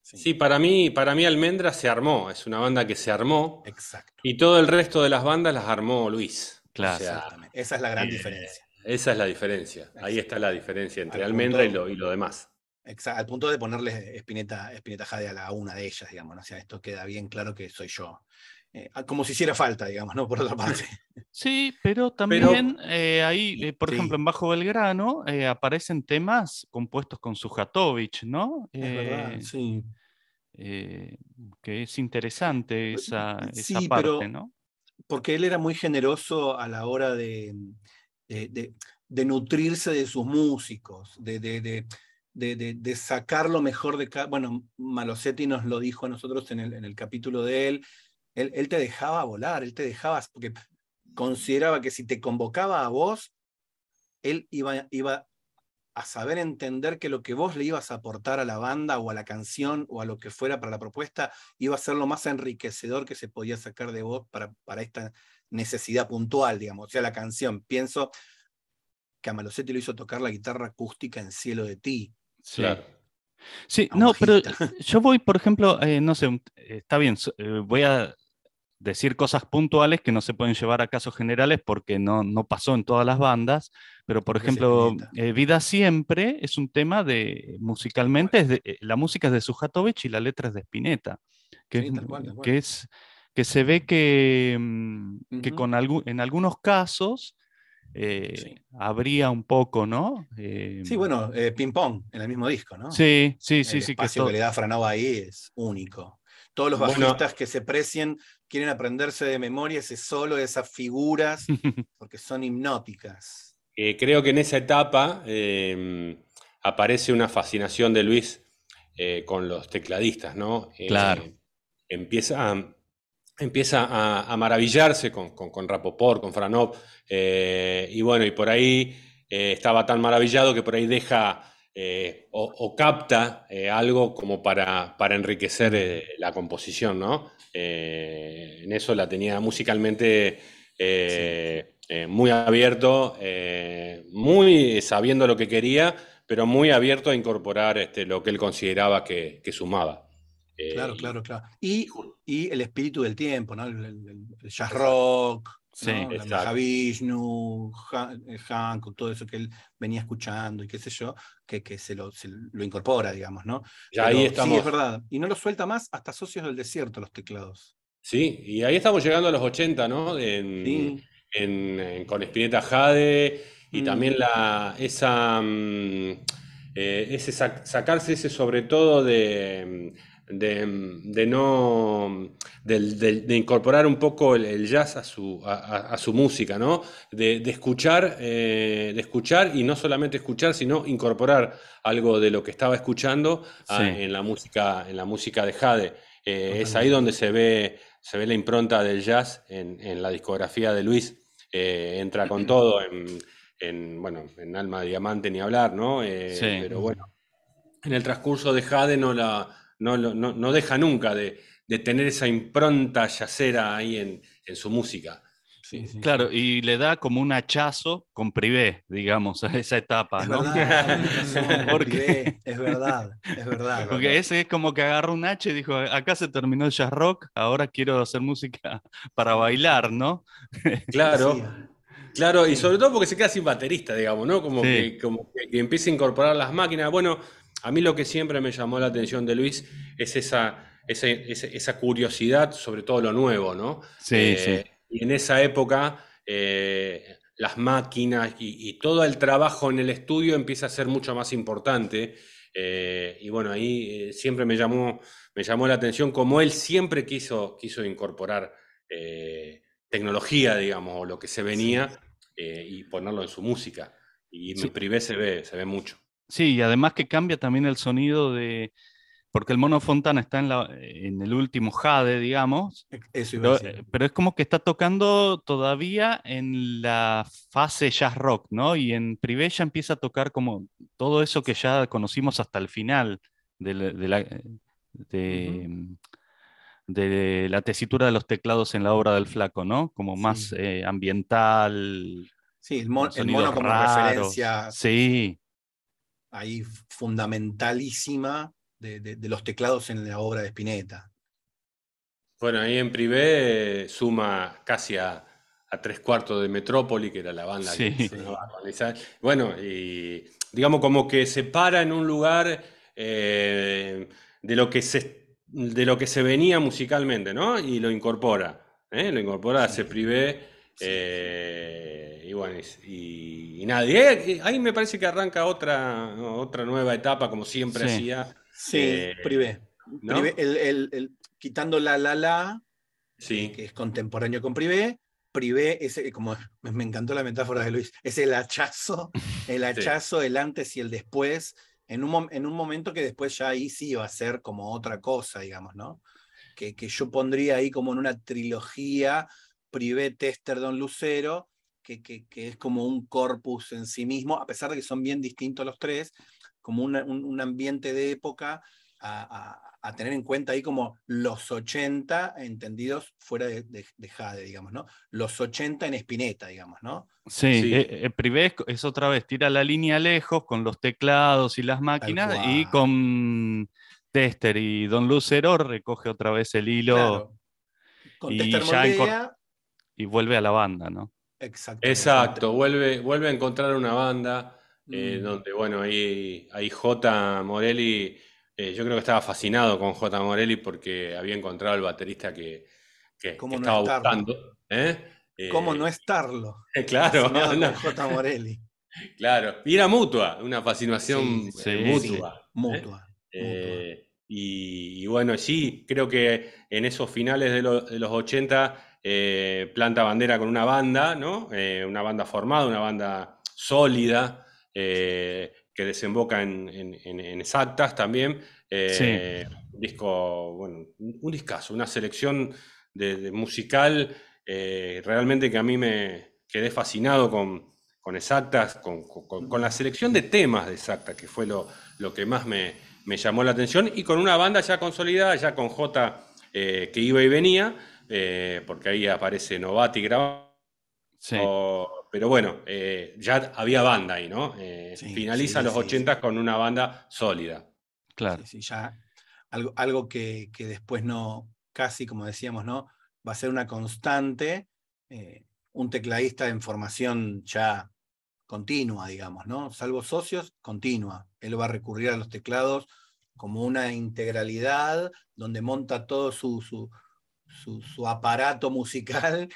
Sí. para mí, para mí Almendra se armó, es una banda que se armó. Exacto. Y todo el resto de las bandas las armó Luis. Claro. esa es la gran eh, diferencia. Esa es la diferencia. Ahí está la diferencia entre Almendra y lo, y lo demás. Exacto, al punto de ponerle Espineta, Espineta Jade a la una de ellas, digamos, O sea, esto queda bien claro que soy yo. Eh, como si hiciera falta, digamos, ¿no? Por otra parte. Sí, pero también eh, ahí, eh, por ejemplo, en Bajo Belgrano aparecen temas compuestos con Sujatovich, ¿no? Es verdad, sí. que es interesante esa, esa parte, ¿no? Porque él era muy generoso a la hora de, de, de nutrirse de sus músicos, de, de, sacar lo mejor de cada... Bueno, Malosetti nos lo dijo a nosotros en el, en el capítulo de él. él. te dejaba volar, él te dejaba, porque consideraba que si te convocaba a vos, él iba, iba a saber entender que lo que vos le ibas a aportar a la banda o a la canción o a lo que fuera para la propuesta iba a ser lo más enriquecedor que se podía sacar de vos para, para esta necesidad puntual, digamos. O sea, la canción, pienso que a Malosetti lo hizo tocar la guitarra acústica en Cielo de Ti, Sí. Sí, no, pero yo voy, por ejemplo, eh, no sé, está bien, eh, voy a decir cosas puntuales que no se pueden llevar a casos generales porque no, no pasó en todas las bandas, pero por ejemplo, eh, Vida Siempre es un tema de, musicalmente, es de, la música es de Sujatovich y la letra es de Spinetta, que, que, es, que se ve que, mm, que con en algunos casos eh, habría un poco, ¿no? sí, em, bueno, eh, ping pong en el mismo disco, ¿no? Sí, sí, sí. El sí, espacio que, le da Franova ahí es único. Todos los bajistas que se precien quieren aprenderse de memoria ese solo, esas figuras, porque son hipnóticas. Eh, creo que en esa etapa em, aparece una fascinación de Luis con los tecladistas, ¿no? claro. Empieza a empieza a, maravillarse con, con, Rapoport, con Franov, eh, y bueno, y por ahí eh, estaba tan maravillado que por ahí deja eh, o, capta algo como para, para enriquecer la composición, ¿no? en eso la tenía musicalmente muy abierto, muy sabiendo lo que quería, pero muy abierto a incorporar este, lo que él consideraba que sumaba. Claro, claro, claro. Y, y, el espíritu del tiempo, ¿no? El, jazz rock, sí, la Vishnu, eh, todo eso que él venía escuchando y qué sé yo, que, que se, lo, lo incorpora, digamos, ¿no? Ya ahí estamos. Sí, es verdad. Y no lo suelta más hasta Socios del Desierto los teclados. Sí, y ahí estamos llegando a los 80, ¿no? En, en, con Spinetta Jade y mm. también la, esa, mm, eh, ese sacarse ese sobre todo de de, no de, incorporar un poco el, jazz a su, a, su, música, ¿no? De, escuchar, eh, de escuchar y no solamente escuchar, sino incorporar algo de lo que estaba escuchando en la música, en la música de Jade. Eh, es ahí donde se ve, se ve la impronta del jazz en, la discografía de Luis. Eh, entra con todo en, bueno, en Alma de Diamante ni hablar, ¿no? Pero bueno, en el transcurso de Jade no la no, deja nunca de, tener esa impronta yacera ahí en, su música. Sí, sí, Claro, sí. y le da como un hachazo con privé, digamos, a esa etapa, Es ¿no? verdad, razón, Porque- Privé, es verdad, es verdad. Porque ese es como que agarró un H y dijo, acá se terminó el jazz rock, ahora quiero hacer música para bailar, ¿no? Claro. Sí. Claro, y sobre todo porque se queda sin baterista, digamos, ¿no? Como, Sí. que, como que, que empieza a incorporar las máquinas. Bueno, a mí lo que siempre me llamó la atención de Luis es esa, esa, curiosidad sobre todo lo nuevo, ¿no? Sí, Eh, Y en esa época, eh, las máquinas y, y todo el trabajo en el estudio empieza a ser mucho más importante. eh, y bueno, ahí siempre me llamó, me llamó la atención como él siempre quiso, quiso incorporar tecnología, digamos, o lo que se venía y ponerlo en su música. Y Sí. en privé se ve, se ve mucho. Sí, y además que cambia también el sonido de... Porque el mono Fontana está en, la, en el último Jade, digamos, Eso iba a pero, decir. eh, pero es como que está tocando todavía en la fase jazz rock, ¿no? Y en privé ya empieza a tocar como todo eso que ya conocimos hasta el final de la, de la- de- de la tesitura de los teclados en la obra del flaco, ¿no? Como más Sí. eh, ambiental, Sí, el, mon- el mono como raros. referencia Sí, ahí fundamentalísima de, de- de los teclados en la obra de Spinetta. Bueno, ahí en privé eh, suma casi a, a tres cuartos de Metrópoli, que era la banda que Sí. con esa- Bueno, y digamos como que se para en un lugar eh, de lo que se, de lo que se venía musicalmente, ¿no? Y lo incorpora, ¿eh? Lo incorpora, hace privé. Sí. eh, y bueno, y, y nada, y ahí, me parece que arranca otra, otra nueva etapa, como siempre Sí. hacía. Sí, Eh, privé. ¿no? Privé, el- el- el- quitando la la la, Sí. que es contemporáneo con privé, privé es eh, como me encantó la metáfora de Luis, es el hachazo, el hachazo, el antes y el después, en un, en un momento que después ya ahí sí va a ser como otra cosa, digamos, ¿no? Que, que yo pondría ahí como en una trilogía, privé, tester, don Lucero, que, que- que es como un corpus en sí mismo, a pesar de que son bien distintos los tres, como una- un, un ambiente de época a, a- a tener en cuenta ahí como los 80 entendidos fuera de, de- de Jade, digamos, ¿no? Los 80 en Spinetta, digamos, ¿no? Sí, Sí. eh, eh, Privé es, es otra vez, tira la línea lejos con los teclados y las máquinas y con Tester y Don Lucero recoge otra vez el hilo Claro. Con y Tester Moldea, y vuelve a la banda, ¿no? exacto. Exacto, vuelve, vuelve a encontrar una banda eh, Mm. donde, bueno, ahí, ahí J. Morelli, eh, yo creo que estaba fascinado con J. Morelli porque había encontrado el baterista que, que- ¿Cómo que no estaba estarlo? buscando. ¿eh? ¿Cómo no estarlo? Claro, no, con J. Morelli. claro. Y era mutua, una fascinación Sí, sí, eh, sí. mutua. ¿eh? Mutua. Eh, y, y bueno, sí, creo que en esos finales de, lo- de los 80 eh, planta bandera con una banda, ¿no? Eh, una banda formada, una banda sólida, eh, que desemboca en, en- en- en exactas también. Un disco, bueno, un discazo, una selección de, de musical realmente que a mí me quedé fascinado con, con exactas, con, con- con la selección de temas de exactas, que fue lo, lo que más me, me llamó la atención, y con una banda ya consolidada, ya con J que iba y venía, eh, porque ahí aparece Novati grabando. Sí, Pero bueno, eh, ya había banda ahí, ¿no? Eh, Sí, finaliza sí, los sí, 80 con una banda sólida. claro. Sí, sí, ya algo, algo que, que después no, casi como decíamos, ¿no? Va a ser una constante, eh, un tecladista en formación ya continua, digamos, ¿no? Salvo socios, continua. Él va a recurrir a los teclados como una integralidad donde monta todo su, su, su- su aparato musical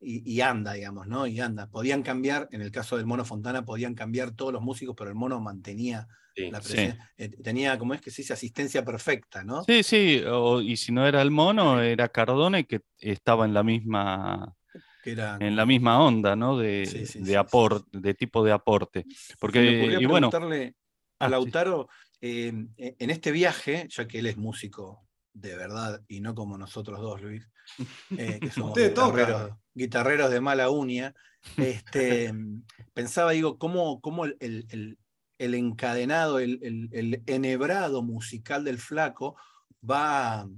y, y anda, digamos, ¿no? Y anda. Podían cambiar, en el caso del Mono Fontana, podían cambiar todos los músicos, pero el Mono mantenía Sí. la Sí. presen- eh, tenía, como es que se dice, asistencia perfecta, ¿no? Sí, sí, o- y si no era el mono, era Cardone que estaba en la misma, Que era, en la misma onda, ¿no? De, Sí, sí, de sí, sí, apor- de tipo de aporte. Porque, me ocurrió y bueno, preguntarle Ah, a sí. Lautaro, eh, en este viaje, ya que él es músico de verdad y no como nosotros dos, Luis, eh, que somos guitarreros, guitarreros de mala uña, este, pensaba, digo, cómo, cómo el, el- encadenado, el, el- el enhebrado musical del flaco va,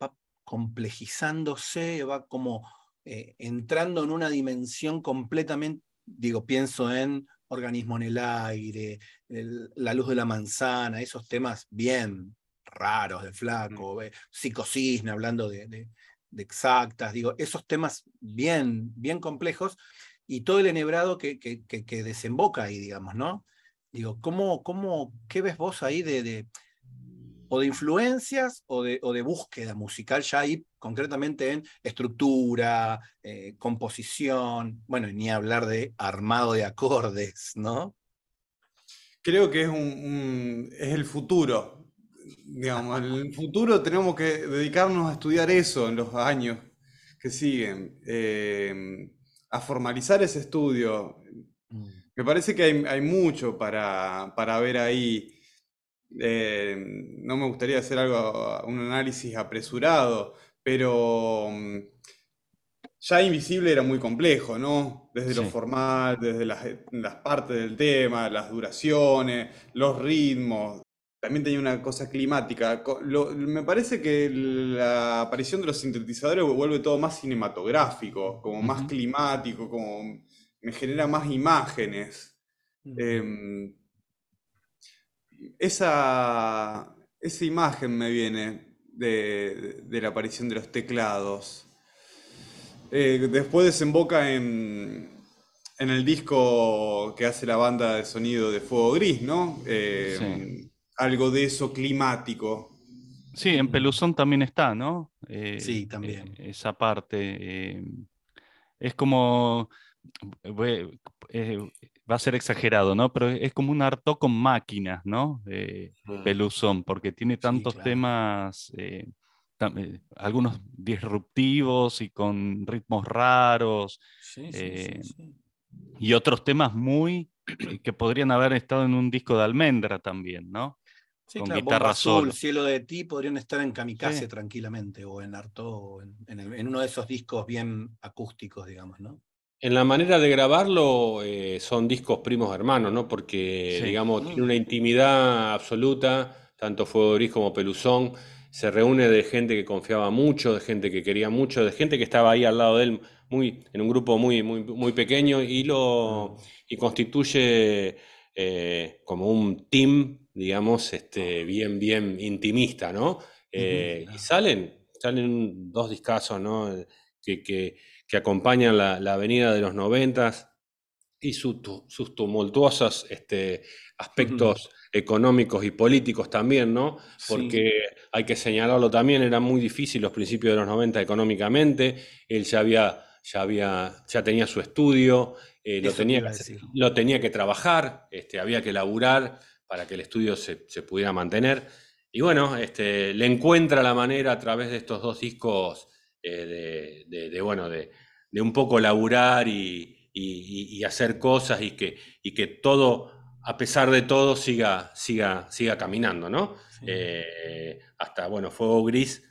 va complejizándose, va como eh, entrando en una dimensión completamente, digo, pienso en organismo en el aire, la luz de la manzana, esos temas bien raros de flaco, mm. psicocisne, hablando de, exactas, digo, esos temas bien, bien complejos y todo el enhebrado que, que, desemboca ahí, digamos, ¿no? Digo, ¿cómo, cómo, ¿qué ves vos ahí de, o de influencias o de, o de, búsqueda musical ya ahí concretamente en estructura, eh, composición, bueno, ni hablar de armado de acordes, ¿no? Creo que es, un, es el futuro. Digamos, en el futuro tenemos que dedicarnos a estudiar eso en los años que siguen, eh, a formalizar ese estudio. Mm. Me parece que hay, mucho para, ver ahí. Eh, no me gustaría hacer algo, un análisis apresurado, pero mm, ya Invisible era muy complejo, ¿no? Desde lo formal, desde las, partes del tema, las duraciones, los ritmos. También tenía una cosa climática. me parece que la aparición de los sintetizadores vuelve todo más cinematográfico, como más climático, como me genera más imágenes. Em, esa, esa imagen me viene de, la aparición de los teclados. Eh, después desemboca en, en, el disco que hace la banda de sonido de Fuego Gris, ¿no? Em, algo de eso climático. Sí, en Peluzón también está, ¿no? Eh, sí, también. Eh, esa parte. Em, es como eh, va a ser exagerado, ¿no? Pero es como un harto con máquinas, ¿no? Eh, Peluzón, porque tiene tantos temas, eh, algunos disruptivos y con ritmos raros, y otros temas muy que podrían haber estado en un disco de almendra también, ¿no? Con guitarra azul, Cielo de ti podrían estar en Kamikaze tranquilamente, o en Arto, en uno de esos discos bien acústicos, digamos, ¿no? En la manera de grabarlo eh, son discos primos hermanos, ¿no? Porque, digamos, tiene una intimidad absoluta, tanto Fuego Gris como Peluzón. Se reúne de gente que confiaba mucho, de gente que quería mucho, de gente que estaba ahí al lado de él, muy, en un grupo muy, muy, muy pequeño, y, lo, y constituye eh, como un team, digamos, este, bien, bien intimista, ¿no? Eh, y salen, salen dos discazos, ¿no? Que, que que acompañan la, avenida de los noventas y sus tumultuosos este, aspectos económicos y políticos también, ¿no? Porque hay que señalarlo también, era muy difícil los principios de los 90 económicamente, él ya había, ya había, ya tenía su estudio, eh, lo, tenía, lo tenía que trabajar, este, había que laburar para que el estudio se, pudiera mantener. Y bueno, este, le encuentra la manera a través de estos dos discos eh, de, bueno, de, un poco laburar y, hacer cosas y que, y que todo, a pesar de todo, siga, siga, siga caminando, ¿no? Eh, hasta, bueno, Fuego Gris,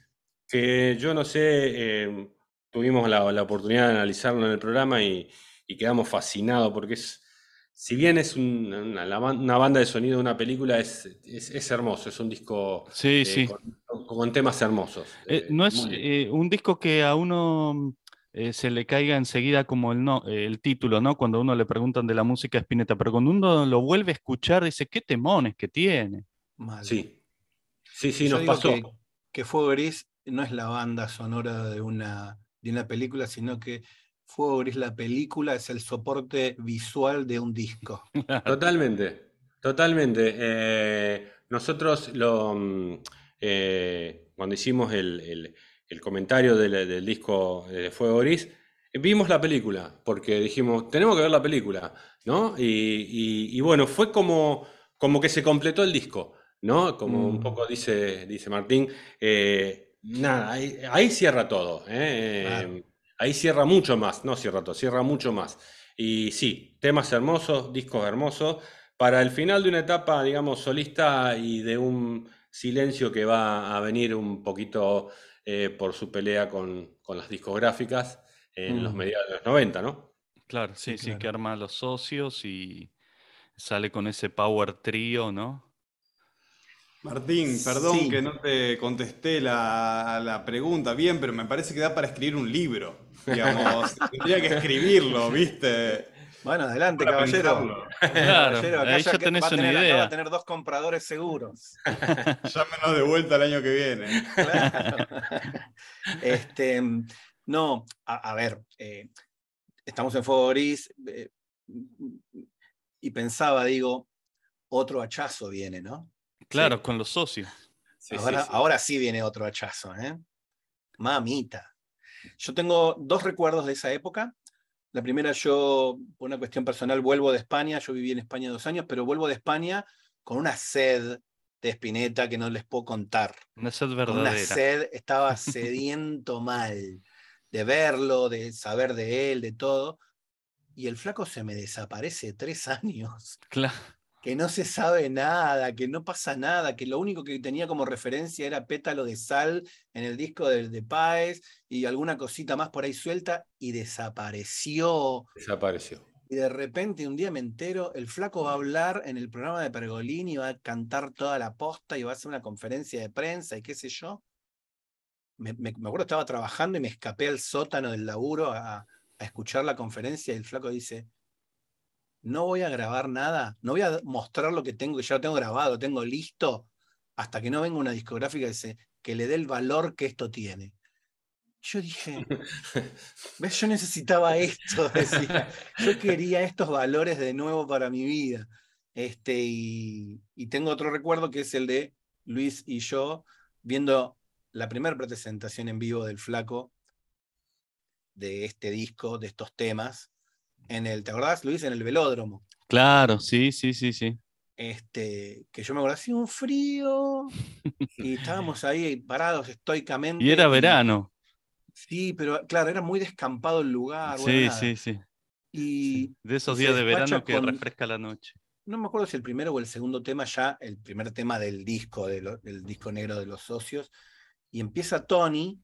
que yo no sé, eh, tuvimos la, oportunidad de analizarlo en el programa y, quedamos fascinados porque es, si bien es una, banda de sonido de una película, es, es, hermoso, es un disco sí, eh, Con, temas hermosos. Eh, no es eh, un disco que a uno se le caiga enseguida como el, no, el título, ¿no? Cuando uno le preguntan de la música Spinetta, pero cuando uno lo vuelve a escuchar, dice, qué temones que tiene. Sí, sí, sí, nos pasó. Que, que Fuego Gris no es la banda sonora de una, de una película, sino que Fuego Gris, la película, es el soporte visual de un disco. Totalmente, totalmente. Eh, nosotros lo, mm, eh, cuando hicimos el, comentario del, disco de Fuego Gris, vimos la película, porque dijimos, tenemos que ver la película, ¿no? Y, bueno, fue como, como que se completó el disco, ¿no? Como un mm. poco dice, dice Martín. Eh, nada, ahí, cierra todo. ¿eh? Ahí cierra mucho más, no cierra todo, cierra mucho más. Y sí, temas hermosos, discos hermosos, para el final de una etapa, digamos, solista y de un silencio que va a venir un poquito eh, por su pelea con, las discográficas en los mm. mediados de los 90, ¿no? Claro, sí, sí, que arma a los socios y sale con ese power trío, ¿no? Martín, perdón Sí. que no te contesté la, la pregunta bien, pero me parece que da para escribir un libro. Digamos, tendría que escribirlo, ¿viste? Bueno, adelante, Para caballero. Claro, Caballero, acá ahí ya que tenés va a una tener, idea. va a tener dos compradores seguros. Llámenos de vuelta el año que viene. Claro. este, no, a, a ver, eh, estamos en Fuego Gris eh, y pensaba, digo, otro hachazo viene, ¿no? Claro, con los socios. Sí, ahora, sí. ahora sí viene otro hachazo, ¿eh? Mamita. Yo tengo dos recuerdos de esa época. La primera, yo, por una cuestión personal, vuelvo de España. Yo viví en España dos años, pero vuelvo de España con una sed de Spinetta que no les puedo contar. Una sed Con una verdadera. sed, estaba sediento mal de verlo, de saber de él, de todo. Y el flaco se me desaparece tres años Claro. Que no se sabe nada, que no pasa nada, que lo único que tenía como referencia era pétalo de sal en el disco de, de Páez y alguna cosita más por ahí suelta y desapareció. Desapareció. Y de repente un día me entero, el flaco va a hablar en el programa de Pergolini, va a cantar toda la posta y va a hacer una conferencia de prensa y qué sé yo. Me, me- me acuerdo, estaba trabajando y me escapé al sótano del laburo a, a escuchar la conferencia y el flaco dice, no voy a grabar nada, no voy a mostrar lo que tengo, que ya lo tengo grabado, lo tengo listo, hasta que no venga una discográfica que, se- que le dé el valor que esto tiene. Yo dije, ¿ves? Yo necesitaba esto, decía. Yo quería estos valores de nuevo para mi vida. Este, y, y tengo otro recuerdo que es el de Luis y yo viendo la primera presentación en vivo del Flaco de este disco, de estos temas, en el, ¿te acordás, Luis? En el velódromo. Claro, sí, sí, sí, sí. Este, que yo me acuerdo, hacía un frío y estábamos ahí parados estoicamente. Y era verano. Sí, pero claro, era muy descampado el lugar. Sí, sí, sí. Y De esos días de verano que con- refresca la noche. no me acuerdo si el primero o el segundo tema ya, el primer tema del disco, de lo- del disco negro de los socios, y empieza Tony.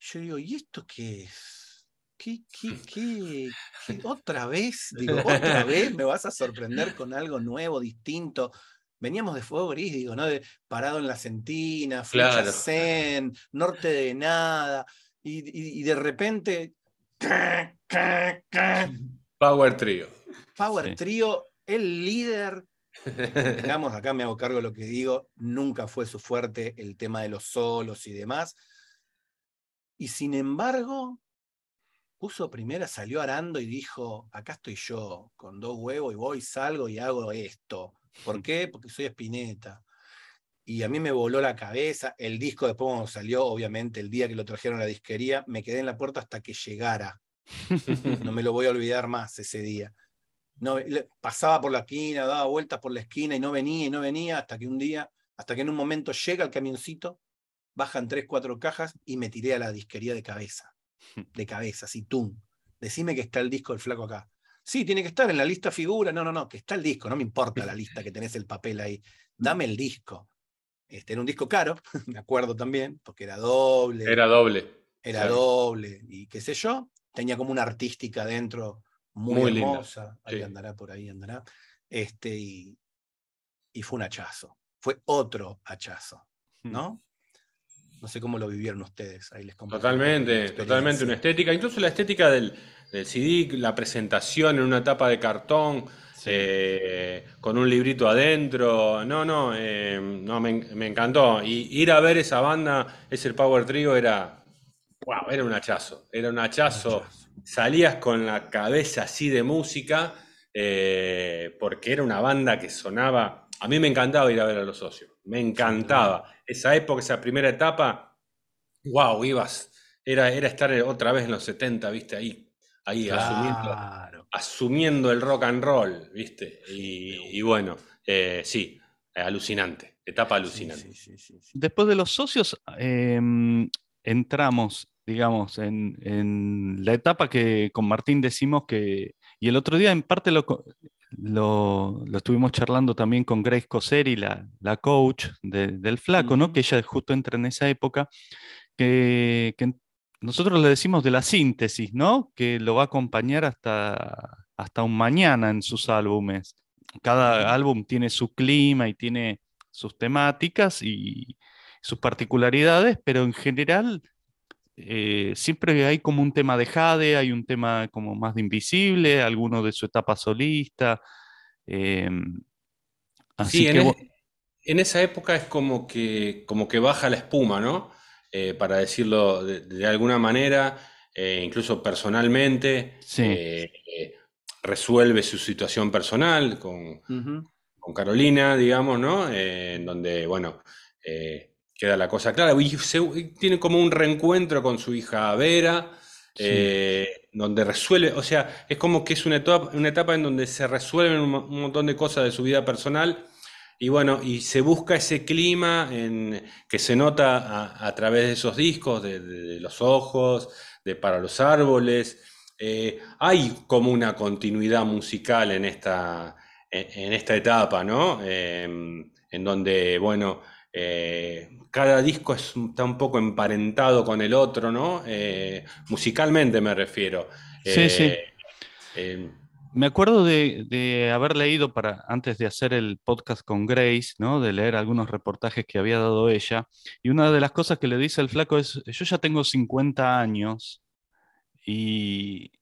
Yo digo, ¿y esto qué es? ¿Qué, qué, qué, qué- ¿Otra vez? Digo, ¿otra vez me vas a sorprender con algo nuevo, distinto? Veníamos de Fuego Gris, digo, ¿no? De parado en la Flecha Claro. Zen, Norte de Nada, y, y- y de repente. Power Trio. Power Sí. Trio, el líder. Digamos, acá me hago cargo de lo que digo, nunca fue su fuerte el tema de los solos y demás. Y sin embargo, puso primera, salió arando y dijo, acá estoy yo, con dos huevos y voy, salgo y hago esto. ¿Por qué? Porque soy Espineta. Y a mí me voló la cabeza. El disco después cuando salió, obviamente, el día que lo trajeron a la disquería, me quedé en la puerta hasta que llegara. No me lo voy a olvidar más ese día. No, pasaba por la esquina, daba vueltas por la esquina y no venía y no venía hasta que un día, hasta que en un momento llega el camioncito, bajan tres, cuatro cajas y me tiré a la disquería de cabeza. De cabeza, así, tum. Decime que está el disco del flaco acá. Sí, tiene que estar en la lista figura. No, no, no, que está el disco. No me importa la lista que tenés el papel ahí. Dame el disco. Este era un disco caro, me acuerdo también, porque era doble Era doble. era Claro. doble y qué sé yo. Tenía como una artística dentro muy, hermosa. Ahí sí. andará, por ahí andará. Este, y, y fue un hachazo. Fue otro hachazo, ¿no? No sé cómo lo vivieron ustedes. Ahí les Totalmente, totalmente una estética. Incluso la estética del, del CD, la presentación en una tapa de cartón, Sí. eh, con un librito adentro. No, no, eh, no me, me encantó. Y ir a ver esa banda, ese Power Trio, era, wow, era un hachazo. Era un hachazo. Salías con la cabeza así de música, eh, porque era una banda que sonaba. A mí me encantaba ir a ver a los socios. Me encantaba. Esa época, esa primera etapa, wow, ibas. Era, era estar otra vez en los 70, viste, ahí, ahí asumiendo, Claro. asumiendo el rock and roll, viste. Y, y bueno, eh, sí, eh, alucinante, etapa alucinante. sí, sí, sí, sí. Después de los socios, em, entramos, digamos, en, en la etapa que con Martín decimos que, y el otro día en parte lo, lo, lo estuvimos charlando también con Grace Coseri, la, la coach de- del flaco, ¿no? Que ella justo entra en esa época, que, que nosotros le decimos de la síntesis, ¿no? Que lo va a acompañar hasta, hasta un mañana en sus álbumes. Cada álbum tiene su clima y tiene sus temáticas y sus particularidades, pero en general eh, siempre hay como un tema de Jade, hay un tema como más de Invisible, alguno de su etapa solista. em, así Sí, en, que en esa época es como que, como que baja la espuma, ¿no? Eh, para decirlo de, de alguna manera, eh, incluso personalmente, Sí. resuelve su situación personal con, con Carolina, digamos, ¿no? En donde, bueno, eh, queda la cosa clara. Y se- tiene como un reencuentro con su hija Vera, Sí. eh, donde resuelve, o sea, es como que es una etapa, una etapa en donde se resuelven un, mo- un montón de cosas de su vida personal. Y bueno, y se busca ese clima en, que se nota a, a través de esos discos, de, de- de Los Ojos, de Para los Árboles. Eh, hay como una continuidad musical en esta, en, en esta etapa, ¿no? Em, en donde, bueno, eh, cada disco está un poco emparentado con el otro, ¿no? Eh, musicalmente me refiero. Sí, sí. Eh, em, Me acuerdo de, de haber leído para, antes de hacer el podcast con Grace, ¿no? De leer algunos reportajes que había dado ella. Y una de las cosas que le dice el flaco es, yo ya tengo 50 años y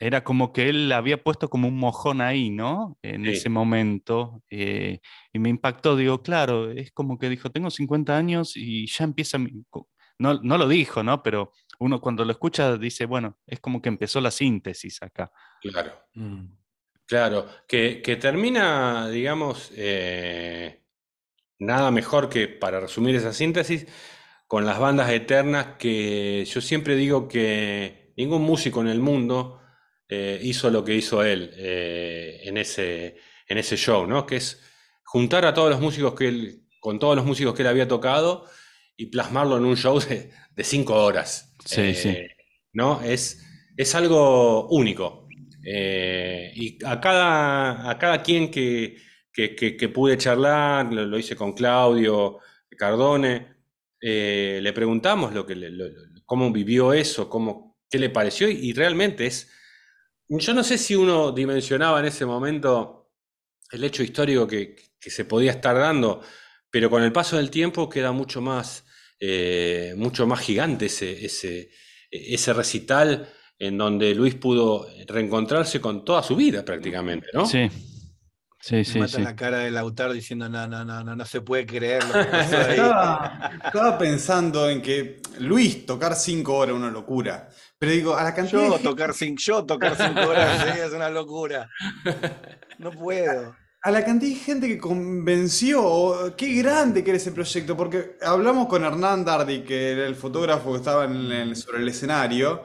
era como que él había puesto como un mojón ahí, ¿no? En Sí. ese momento. eh, y me impactó, digo, claro, es como que dijo, tengo 50 años y ya empieza mi... No, no lo dijo, ¿no? Pero uno cuando lo escucha dice, bueno, es como que empezó la síntesis acá. claro. Mm. Claro, que, que termina, digamos, eh, nada mejor que para resumir esa síntesis, con las bandas eternas que yo siempre digo que ningún músico en el mundo eh, hizo lo que hizo él eh, en ese, en ese show, ¿no? Que es juntar a todos los músicos que él, con todos los músicos que él había tocado y plasmarlo en un show de, de cinco horas. Sí, sí. Eh, ¿no? Es, es algo único. Y a cada, a cada quien que, que, que- que pude charlar, lo, lo hice con Claudio Cardone, le preguntamos lo que lo- cómo vivió eso, cómo, qué le pareció, y realmente es. Yo no sé si uno dimensionaba en ese momento el hecho histórico que, que se podía estar dando, pero con el paso del tiempo queda mucho más, eh, mucho más gigante ese, ese, ese recital en donde Luis pudo reencontrarse con toda su vida prácticamente, ¿no? Sí, sí, Me sí, mata sí. la cara de Lautaro diciendo, no, no, no, no, no se puede creer lo que pasó ahí". Estaba, estaba pensando en que Luis tocar cinco horas es una locura. Pero digo, a la cantidad Yo tocar cinco, yo tocar cinco horas es una locura. No puedo. a la cantidad de gente que convenció, qué grande que era ese proyecto, porque hablamos con Hernán Dardi, que era el fotógrafo que estaba en el- sobre el escenario,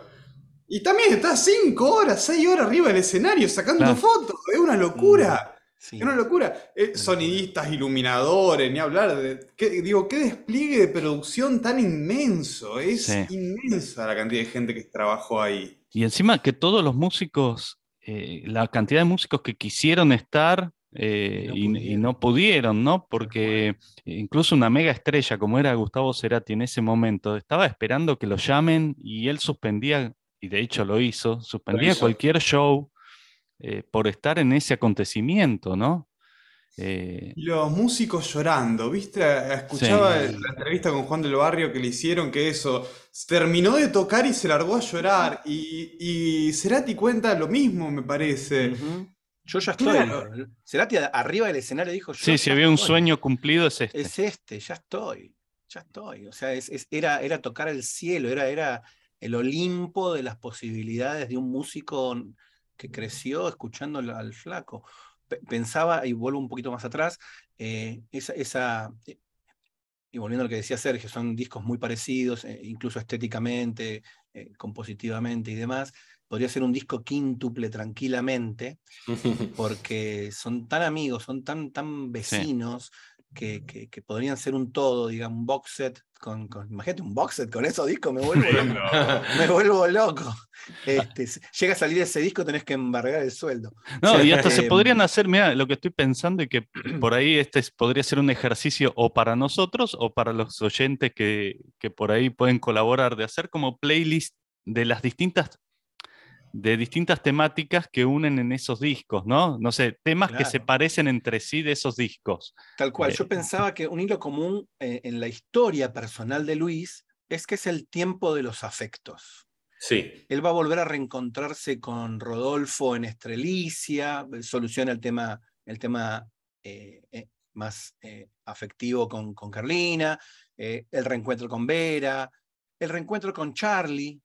y también está cinco horas, seis horas arriba del escenario sacando Claro. fotos, es una locura. Sí. Es una locura. Eh, sonidistas, iluminadores, ni hablar de. qué- digo, qué despliegue de producción tan inmenso. Es Sí. inmensa la cantidad de gente que trabajó ahí. Y encima que todos los músicos, eh, la cantidad de músicos que quisieron estar eh, no y, no pudieron, ¿no? Porque incluso una mega estrella como era Gustavo Cerati en ese momento, estaba esperando que lo llamen y él suspendía, y de hecho lo hizo, suspendía hizo. cualquier show eh, por estar en ese acontecimiento, ¿no? Eh, Y los músicos llorando, ¿viste? Escuchaba Sí. la entrevista con Juan del Barrio que le hicieron que eso, terminó de tocar y se largó a llorar. Y, y Cerati cuenta lo mismo, me parece. Yo ya estoy. Claro. Cerati a- arriba del escenario dijo, yo sí, si había un estoy. sueño cumplido es este. Es este, ya estoy, ya estoy. O sea, es, es- era, era tocar el cielo, era, era el Olimpo de las posibilidades de un músico que creció escuchando al, flaco. Pe- Pensaba, y vuelvo un poquito más atrás, eh, esa, esa- eh, y volviendo a lo que decía Sergio, son discos muy parecidos, eh, incluso estéticamente, eh, compositivamente y demás. Podría ser un disco quíntuple tranquilamente, porque son tan amigos, son tan, tan vecinos que, que- que podrían ser un todo, digamos, un box set. Con, con- imagínate un box set con esos discos, me vuelvo loco. me vuelvo loco. Este, llega a salir ese disco, tenés que embargar el sueldo. No, y hasta se Em, podrían hacer, mira, lo que estoy pensando y que por ahí este es- podría ser un ejercicio o para nosotros o para los oyentes que, que por ahí pueden colaborar, de hacer como playlist de las distintas de distintas temáticas que unen en esos discos, ¿no? No sé, temas que se parecen entre sí de esos discos. Tal cual. Eh, Yo pensaba que un hilo común eh, en la historia personal de Luis es que es el tiempo de los afectos. Sí, Él va a volver a reencontrarse con Rodolfo en Estrelicia, soluciona el tema, el tema eh, eh, más eh, afectivo con, con Carlina, eh, el reencuentro con Vera, el reencuentro con Charlie.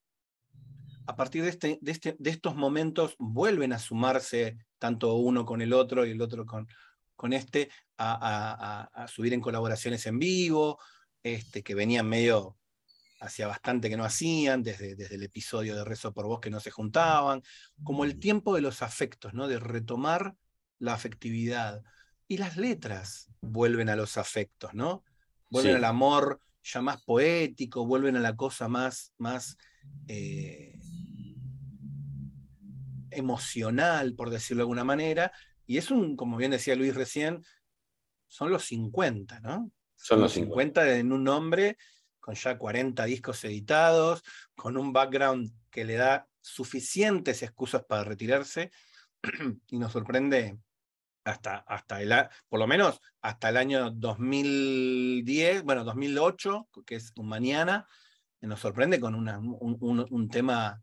A partir de, este, de, este, de estos momentos vuelven a sumarse tanto uno con el otro y el otro con, con este, a, a- a- a subir en colaboraciones en vivo, este, que venían medio hacía bastante que no hacían, desde, desde el episodio de Rezo por Vos que no se juntaban, como el tiempo de los afectos, ¿no? de retomar la afectividad. Y las letras vuelven a los afectos, ¿no? Vuelven Sí. al amor ya más poético, vuelven a la cosa más, más eh, emocional, por decirlo de alguna manera. Y es un, como bien decía Luis recién, son los 50, ¿no? son los 50. 50 en un hombre con ya 40 discos editados, con un background que le da suficientes excusas para retirarse y nos sorprende hasta, hasta el, por lo menos hasta el año 2010, bueno, 2008, que es un mañana, nos sorprende con una- un, un- un tema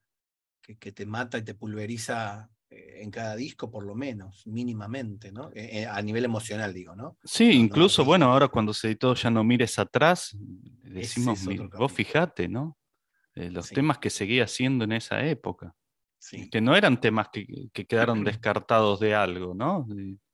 que, que te mata y te pulveriza eh, en cada disco, por lo menos, mínimamente, ¿no? Eh, eh, a nivel emocional, digo, ¿no? Sí, incluso, bueno, ahora cuando se editó Ya no mires atrás, decimos, es "Mi- otro vos capítulo". fijate, ¿no? Eh, los Sí. temas que seguía haciendo en esa época, Sí. que no eran temas que, que quedaron descartados de algo, ¿no?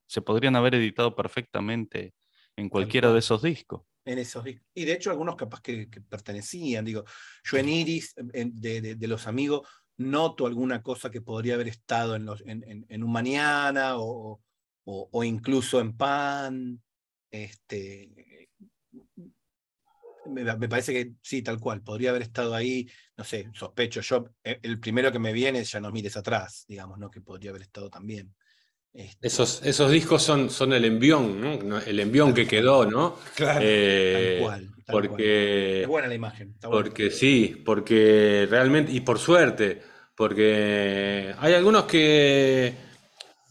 Se podrían haber editado perfectamente en cualquiera de esos discos. en esos discos. Y de hecho algunos capaz que, que pertenecían, digo, yo en Iris, de- de los amigos, noto alguna cosa que podría haber estado en, los, un mañana o, o- incluso en Pan. Este, me, parece que sí, tal cual, podría haber estado ahí, no sé, sospecho, yo, eh, el primero que me viene ya no mires atrás, digamos, ¿no? Que podría haber estado también. Este, Esos, esos discos son, son el envión, El envión que quedó, ¿no? Claro. Eh, tal cual. tal cual. porque Es buena la imagen. está buena. Porque sí, porque realmente, y por suerte, porque hay algunos que,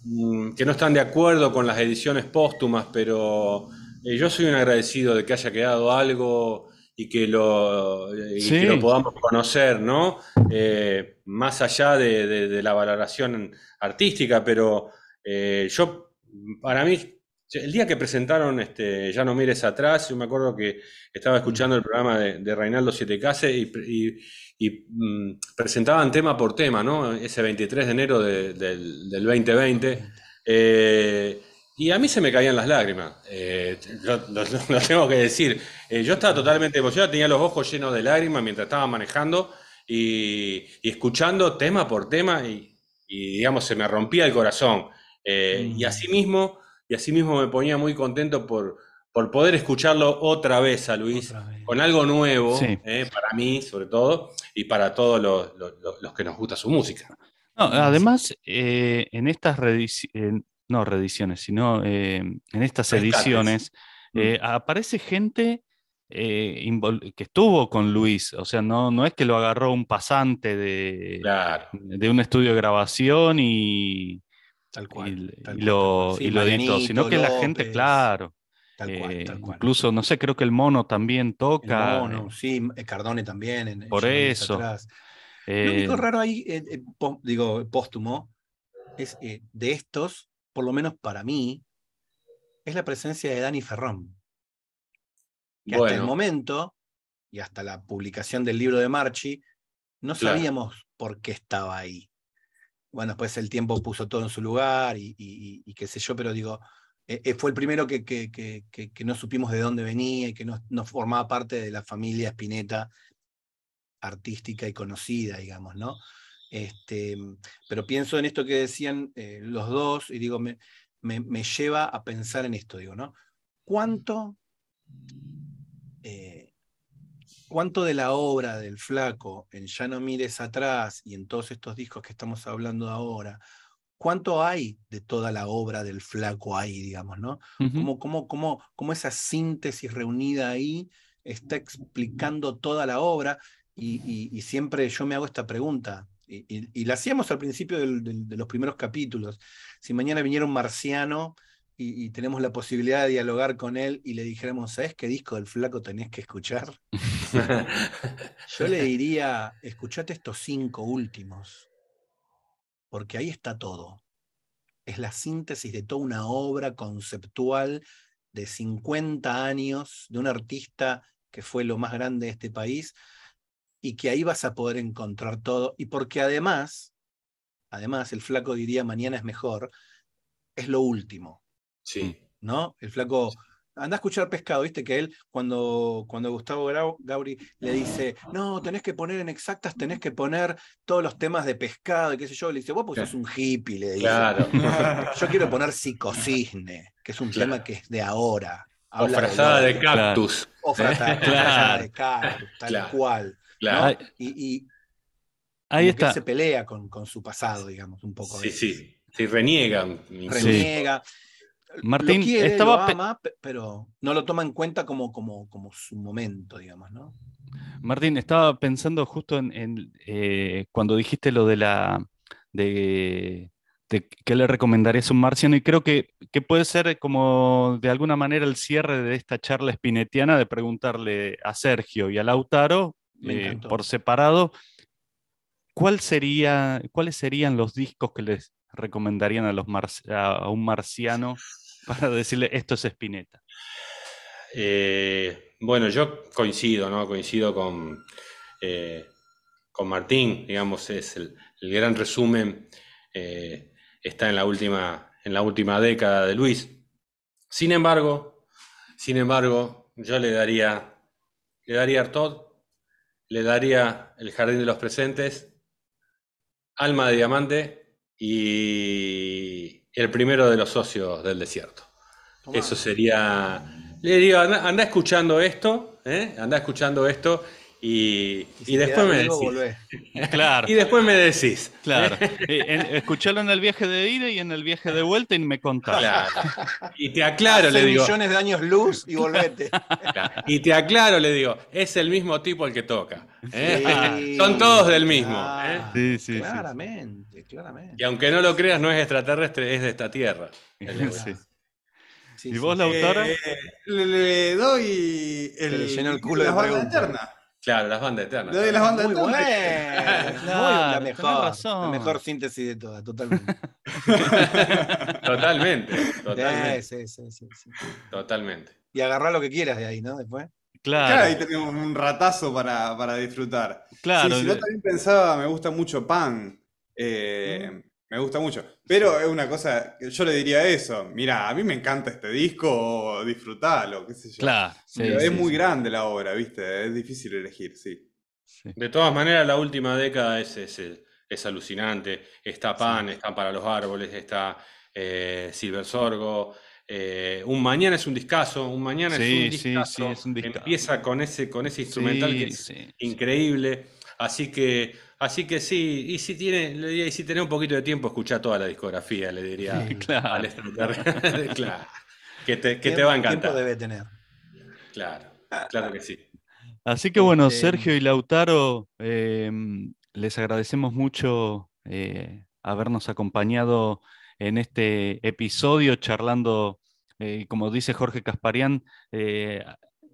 mm, que no están de acuerdo con las ediciones póstumas, pero eh, yo soy un agradecido de que haya quedado algo y que lo, y Sí. que lo podamos conocer, ¿no? Eh, más allá de, de- de la valoración artística, pero eh, yo, para mí, el día que presentaron este, Ya no mires atrás, yo me acuerdo que estaba escuchando el programa de, de Reinaldo Siete Case y, y- y, mm, presentaban tema por tema, ¿no? Ese 23 de enero de- del, del 2020. eh, y a mí se me caían las lágrimas, eh, lo, lo- lo tengo que decir. Eh, yo estaba totalmente emocionado, tenía los ojos llenos de lágrimas mientras estaba manejando y, y escuchando tema por tema y, y, digamos, se me rompía el corazón. Eh, Y Mm. así mismo, y así mismo me ponía muy contento por, por poder escucharlo otra vez a Luis, vez. con algo nuevo, Sí. eh, para mí sobre todo, y para todos los, los- que nos gusta su música. No, además, eh, en estas reediciones, no reediciones, sino eh, en estas Rescates. ediciones, Mm. aparece gente que estuvo con Luis, o sea, no, no es que lo agarró un pasante de, Claro. de un estudio de grabación y, Tal y- cual. y tal lo. Sí, y lo Marianito, sino que la gente, López, claro, Tal cual, eh, tal cual. incluso, no sé, creo que el mono también El toca. mono, sí, eh, Cardone también. En, Por eso. atrás. eh, Lo único raro ahí, eh, eh, digo, póstumo, es eh, de estos, por lo menos para mí, es la presencia de Dani Ferrón. Que hasta el momento, y hasta la publicación del libro de Marchi, no Claro. sabíamos por qué estaba ahí. Bueno, después el tiempo puso todo en su lugar y, qué sé yo, pero digo, eh, eh, fue el primero que, que- que- que- no supimos de dónde venía y que no, formaba parte de la familia Spinetta artística y conocida, digamos, ¿no? Este, pero pienso en esto que decían eh, los dos y digo, me, me- me lleva a pensar en esto, digo, ¿no? ¿Cuánto, cuánto de la obra del flaco en Ya no mires atrás y en todos estos discos que estamos hablando ahora, cuánto hay de toda la obra del flaco ahí, digamos, ¿no? ujú. cómo, cómo, cómo, cómo esa síntesis reunida ahí está explicando toda la obra. Y, y- y siempre yo me hago esta pregunta, y, y, la hacíamos al principio de los primeros capítulos. Si mañana viniera un marciano y, y, tenemos la posibilidad de dialogar con él y le dijéramos, ¿sabes qué disco del flaco tenés que escuchar? Yo le diría, escuchate estos cinco últimos, porque ahí está todo. Es la síntesis de toda una obra conceptual de 50 años de un artista que fue lo más grande de este país y que ahí vas a poder encontrar todo. Y porque además, además, el flaco diría mañana es mejor, es lo último. Sí. ¿No? El flaco anda a escuchar pescado, viste que él, cuando, cuando Gustavo Gauri le dice, no, tenés que poner en exactas, tenés que poner todos los temas de pescado y qué sé yo, le dice, vos pues sos un hippie, le dice. Claro. yo quiero poner psicocisne, que es un tema que es de ahora. o frazada de, cactus. O frazada, de cactus, tal cual. Claro. Y, Ahí está. se pelea con, con, su pasado, digamos, un poco. Sí, sí. Sí, reniega. Reniega. Martín, lo quiere, estaba lo ama, pero no lo toma en cuenta como, como, como su momento, digamos, ¿no? Martín, estaba pensando justo en, eh, cuando dijiste lo de la de, de qué le recomendarías a un marciano y creo que, que, puede ser como de alguna manera el cierre de esta charla espinetiana de preguntarle a Sergio y a Lautaro eh, por separado ¿cuál sería, cuáles serían los discos que les recomendarían a, los a un marciano para decirle esto es Spinetta? Eh, bueno, yo coincido, ¿no? Coincido con, eh, con Martín, digamos, es el, gran resumen, eh, está en la, última, en la última década de Luis. Sin embargo, sin embargo, yo le daría, le daría Artaud, le daría El Jardín de los Presentes, Alma de Diamante y el primero de los socios del desierto. Eso sería. Le digo, anda, escuchando esto, ¿eh? anda escuchando esto y, y, después me decís. Claro. Y después me decís. Claro. escucharlo en el viaje de ida y en el viaje de vuelta y me contás. Claro. Y te aclaro, le digo. millones de años luz y volvete. Y te aclaro, le digo, es el mismo tipo el que toca. ¿eh? Son todos del mismo. ¿eh? Sí, sí, claramente, claramente. Y aunque no lo creas, no es extraterrestre, es de esta tierra. Sí. ¿Y vos, Lautaro? Eh, le, doy el, le llenó el culo de eternas. Claro, las bandas eternas. Le doy las bandas Muy eternas. Claro, la, mejor, razón. la mejor síntesis de todas, totalmente. totalmente. Totalmente. Sí, sí, sí, sí, Totalmente. Y agarrar lo que quieras de ahí, ¿no? Después. Claro. Claro, ahí tenemos un ratazo para, para disfrutar. Claro. Sí, si no, también pensaba, me gusta mucho Pan. Eh, me gusta mucho. Pero es una cosa, yo le diría eso. Mira, a mí me encanta este disco, disfrutalo, qué sé yo. Claro. sí, Pero sí, es muy sí. grande la obra, ¿viste? Es difícil elegir, sí. Sí. De todas maneras, la última década es, es, es alucinante. Está Pan, está Para los Árboles, está eh, Silver Sorgo. eh, un Mañana es un discazo, un Mañana Sí, es un discazo. sí, es un discazo. Empieza con ese, con ese instrumental Sí, que es sí, sí. increíble. Así que, así que sí, y si tiene, le diría, y si tenés un poquito de tiempo, escucha toda la discografía, le diría Claro. al extraterrestre. claro. Que te, que te va a Tiempo encantar. debe tener. Claro, claro que sí. Así que bueno, Este, Sergio y Lautaro, eh, les agradecemos mucho eh, habernos acompañado en este episodio charlando, eh, como dice Jorge Casparián, eh,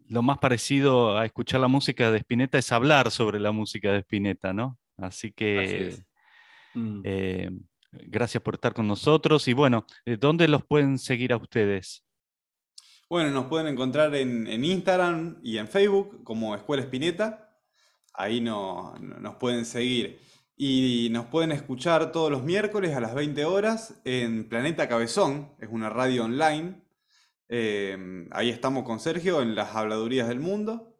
lo más parecido a escuchar la música de Spinetta es hablar sobre la música de Spinetta, ¿no? Así que Así es. Mm. eh, gracias por estar con nosotros y bueno, eh, ¿dónde los pueden seguir a ustedes? Bueno, nos pueden encontrar en, en Instagram y en Facebook como Escuela Espineta. Ahí no- no- nos pueden seguir. Y nos pueden escuchar todos los miércoles a las 20 horas en Planeta Cabezón, es una radio online. Eh, ahí estamos con Sergio en las habladurías del mundo.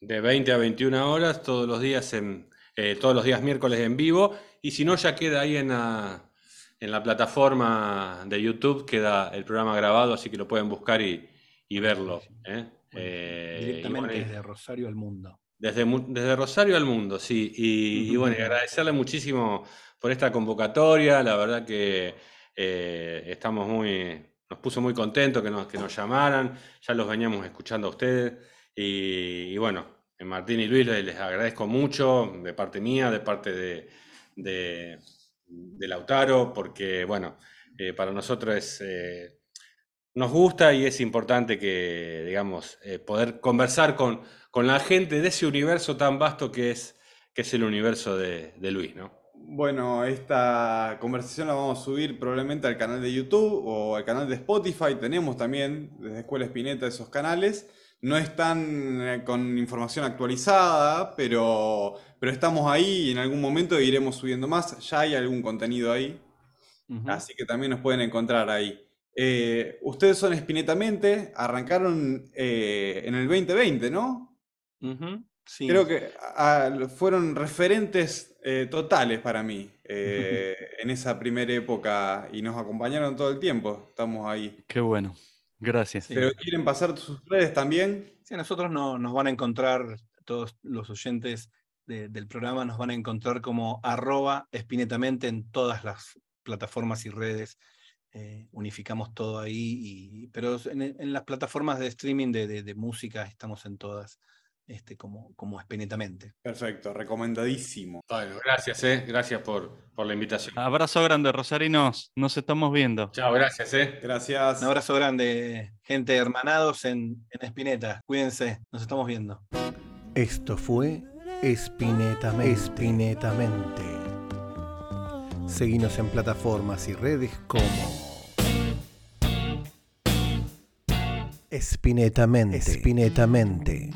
De 20 a 21 horas, todos los días en, eh, todos los días miércoles en vivo. Y si no, ya queda ahí en la, en la plataforma de YouTube, queda el programa grabado, así que lo pueden buscar y, y verlo. ¿eh? Eh, Directamente bueno, desde Rosario al mundo. Desde, desde Rosario al mundo, sí. Y, y bueno, agradecerle muchísimo por esta convocatoria. La verdad que eh, estamos muy, nos puso muy contentos que nos, que nos llamaran. Ya los veníamos escuchando a ustedes. Y, y bueno, Martín y Luis les, agradezco mucho de parte mía, de parte de, de, Lautaro, porque, bueno, eh, para nosotros eh, nos gusta y es importante que, digamos, eh, poder conversar con, con, la gente de ese universo tan vasto que es, que es el universo de, de Luis, ¿no? Bueno, esta conversación la vamos a subir probablemente al canal de YouTube o al canal de Spotify. Tenemos también desde Escuela Espineta esos canales. No están con información actualizada, pero, pero estamos ahí y en algún momento iremos subiendo más. Ya hay algún contenido ahí. Así que también nos pueden encontrar ahí. Eh, ustedes son Espinetamente, arrancaron eh, en el 2020, ¿no? sí. Creo que fueron referentes eh, totales para mí en esa primera época y nos acompañaron todo el tiempo. Estamos ahí. Qué bueno. Gracias. Pero quieren pasar sus redes también. Sí, nosotros no, nos van a encontrar, todos los oyentes del programa nos van a encontrar como arroba espinetamente en todas las plataformas y redes. Eh, unificamos todo ahí, y, pero en, las plataformas de streaming de, música estamos en todas. Este, como, como espinetamente. Perfecto, recomendadísimo. Bueno, gracias, eh, gracias por, por la invitación. Abrazo grande, Rosarinos, nos estamos viendo. Chao, gracias. Eh. Gracias. Un abrazo grande, gente hermanados en, en Espineta. Cuídense, nos estamos viendo. Esto fue Espinetamente. Espinetamente. Seguimos en plataformas y redes como Espinetamente. Espinetamente.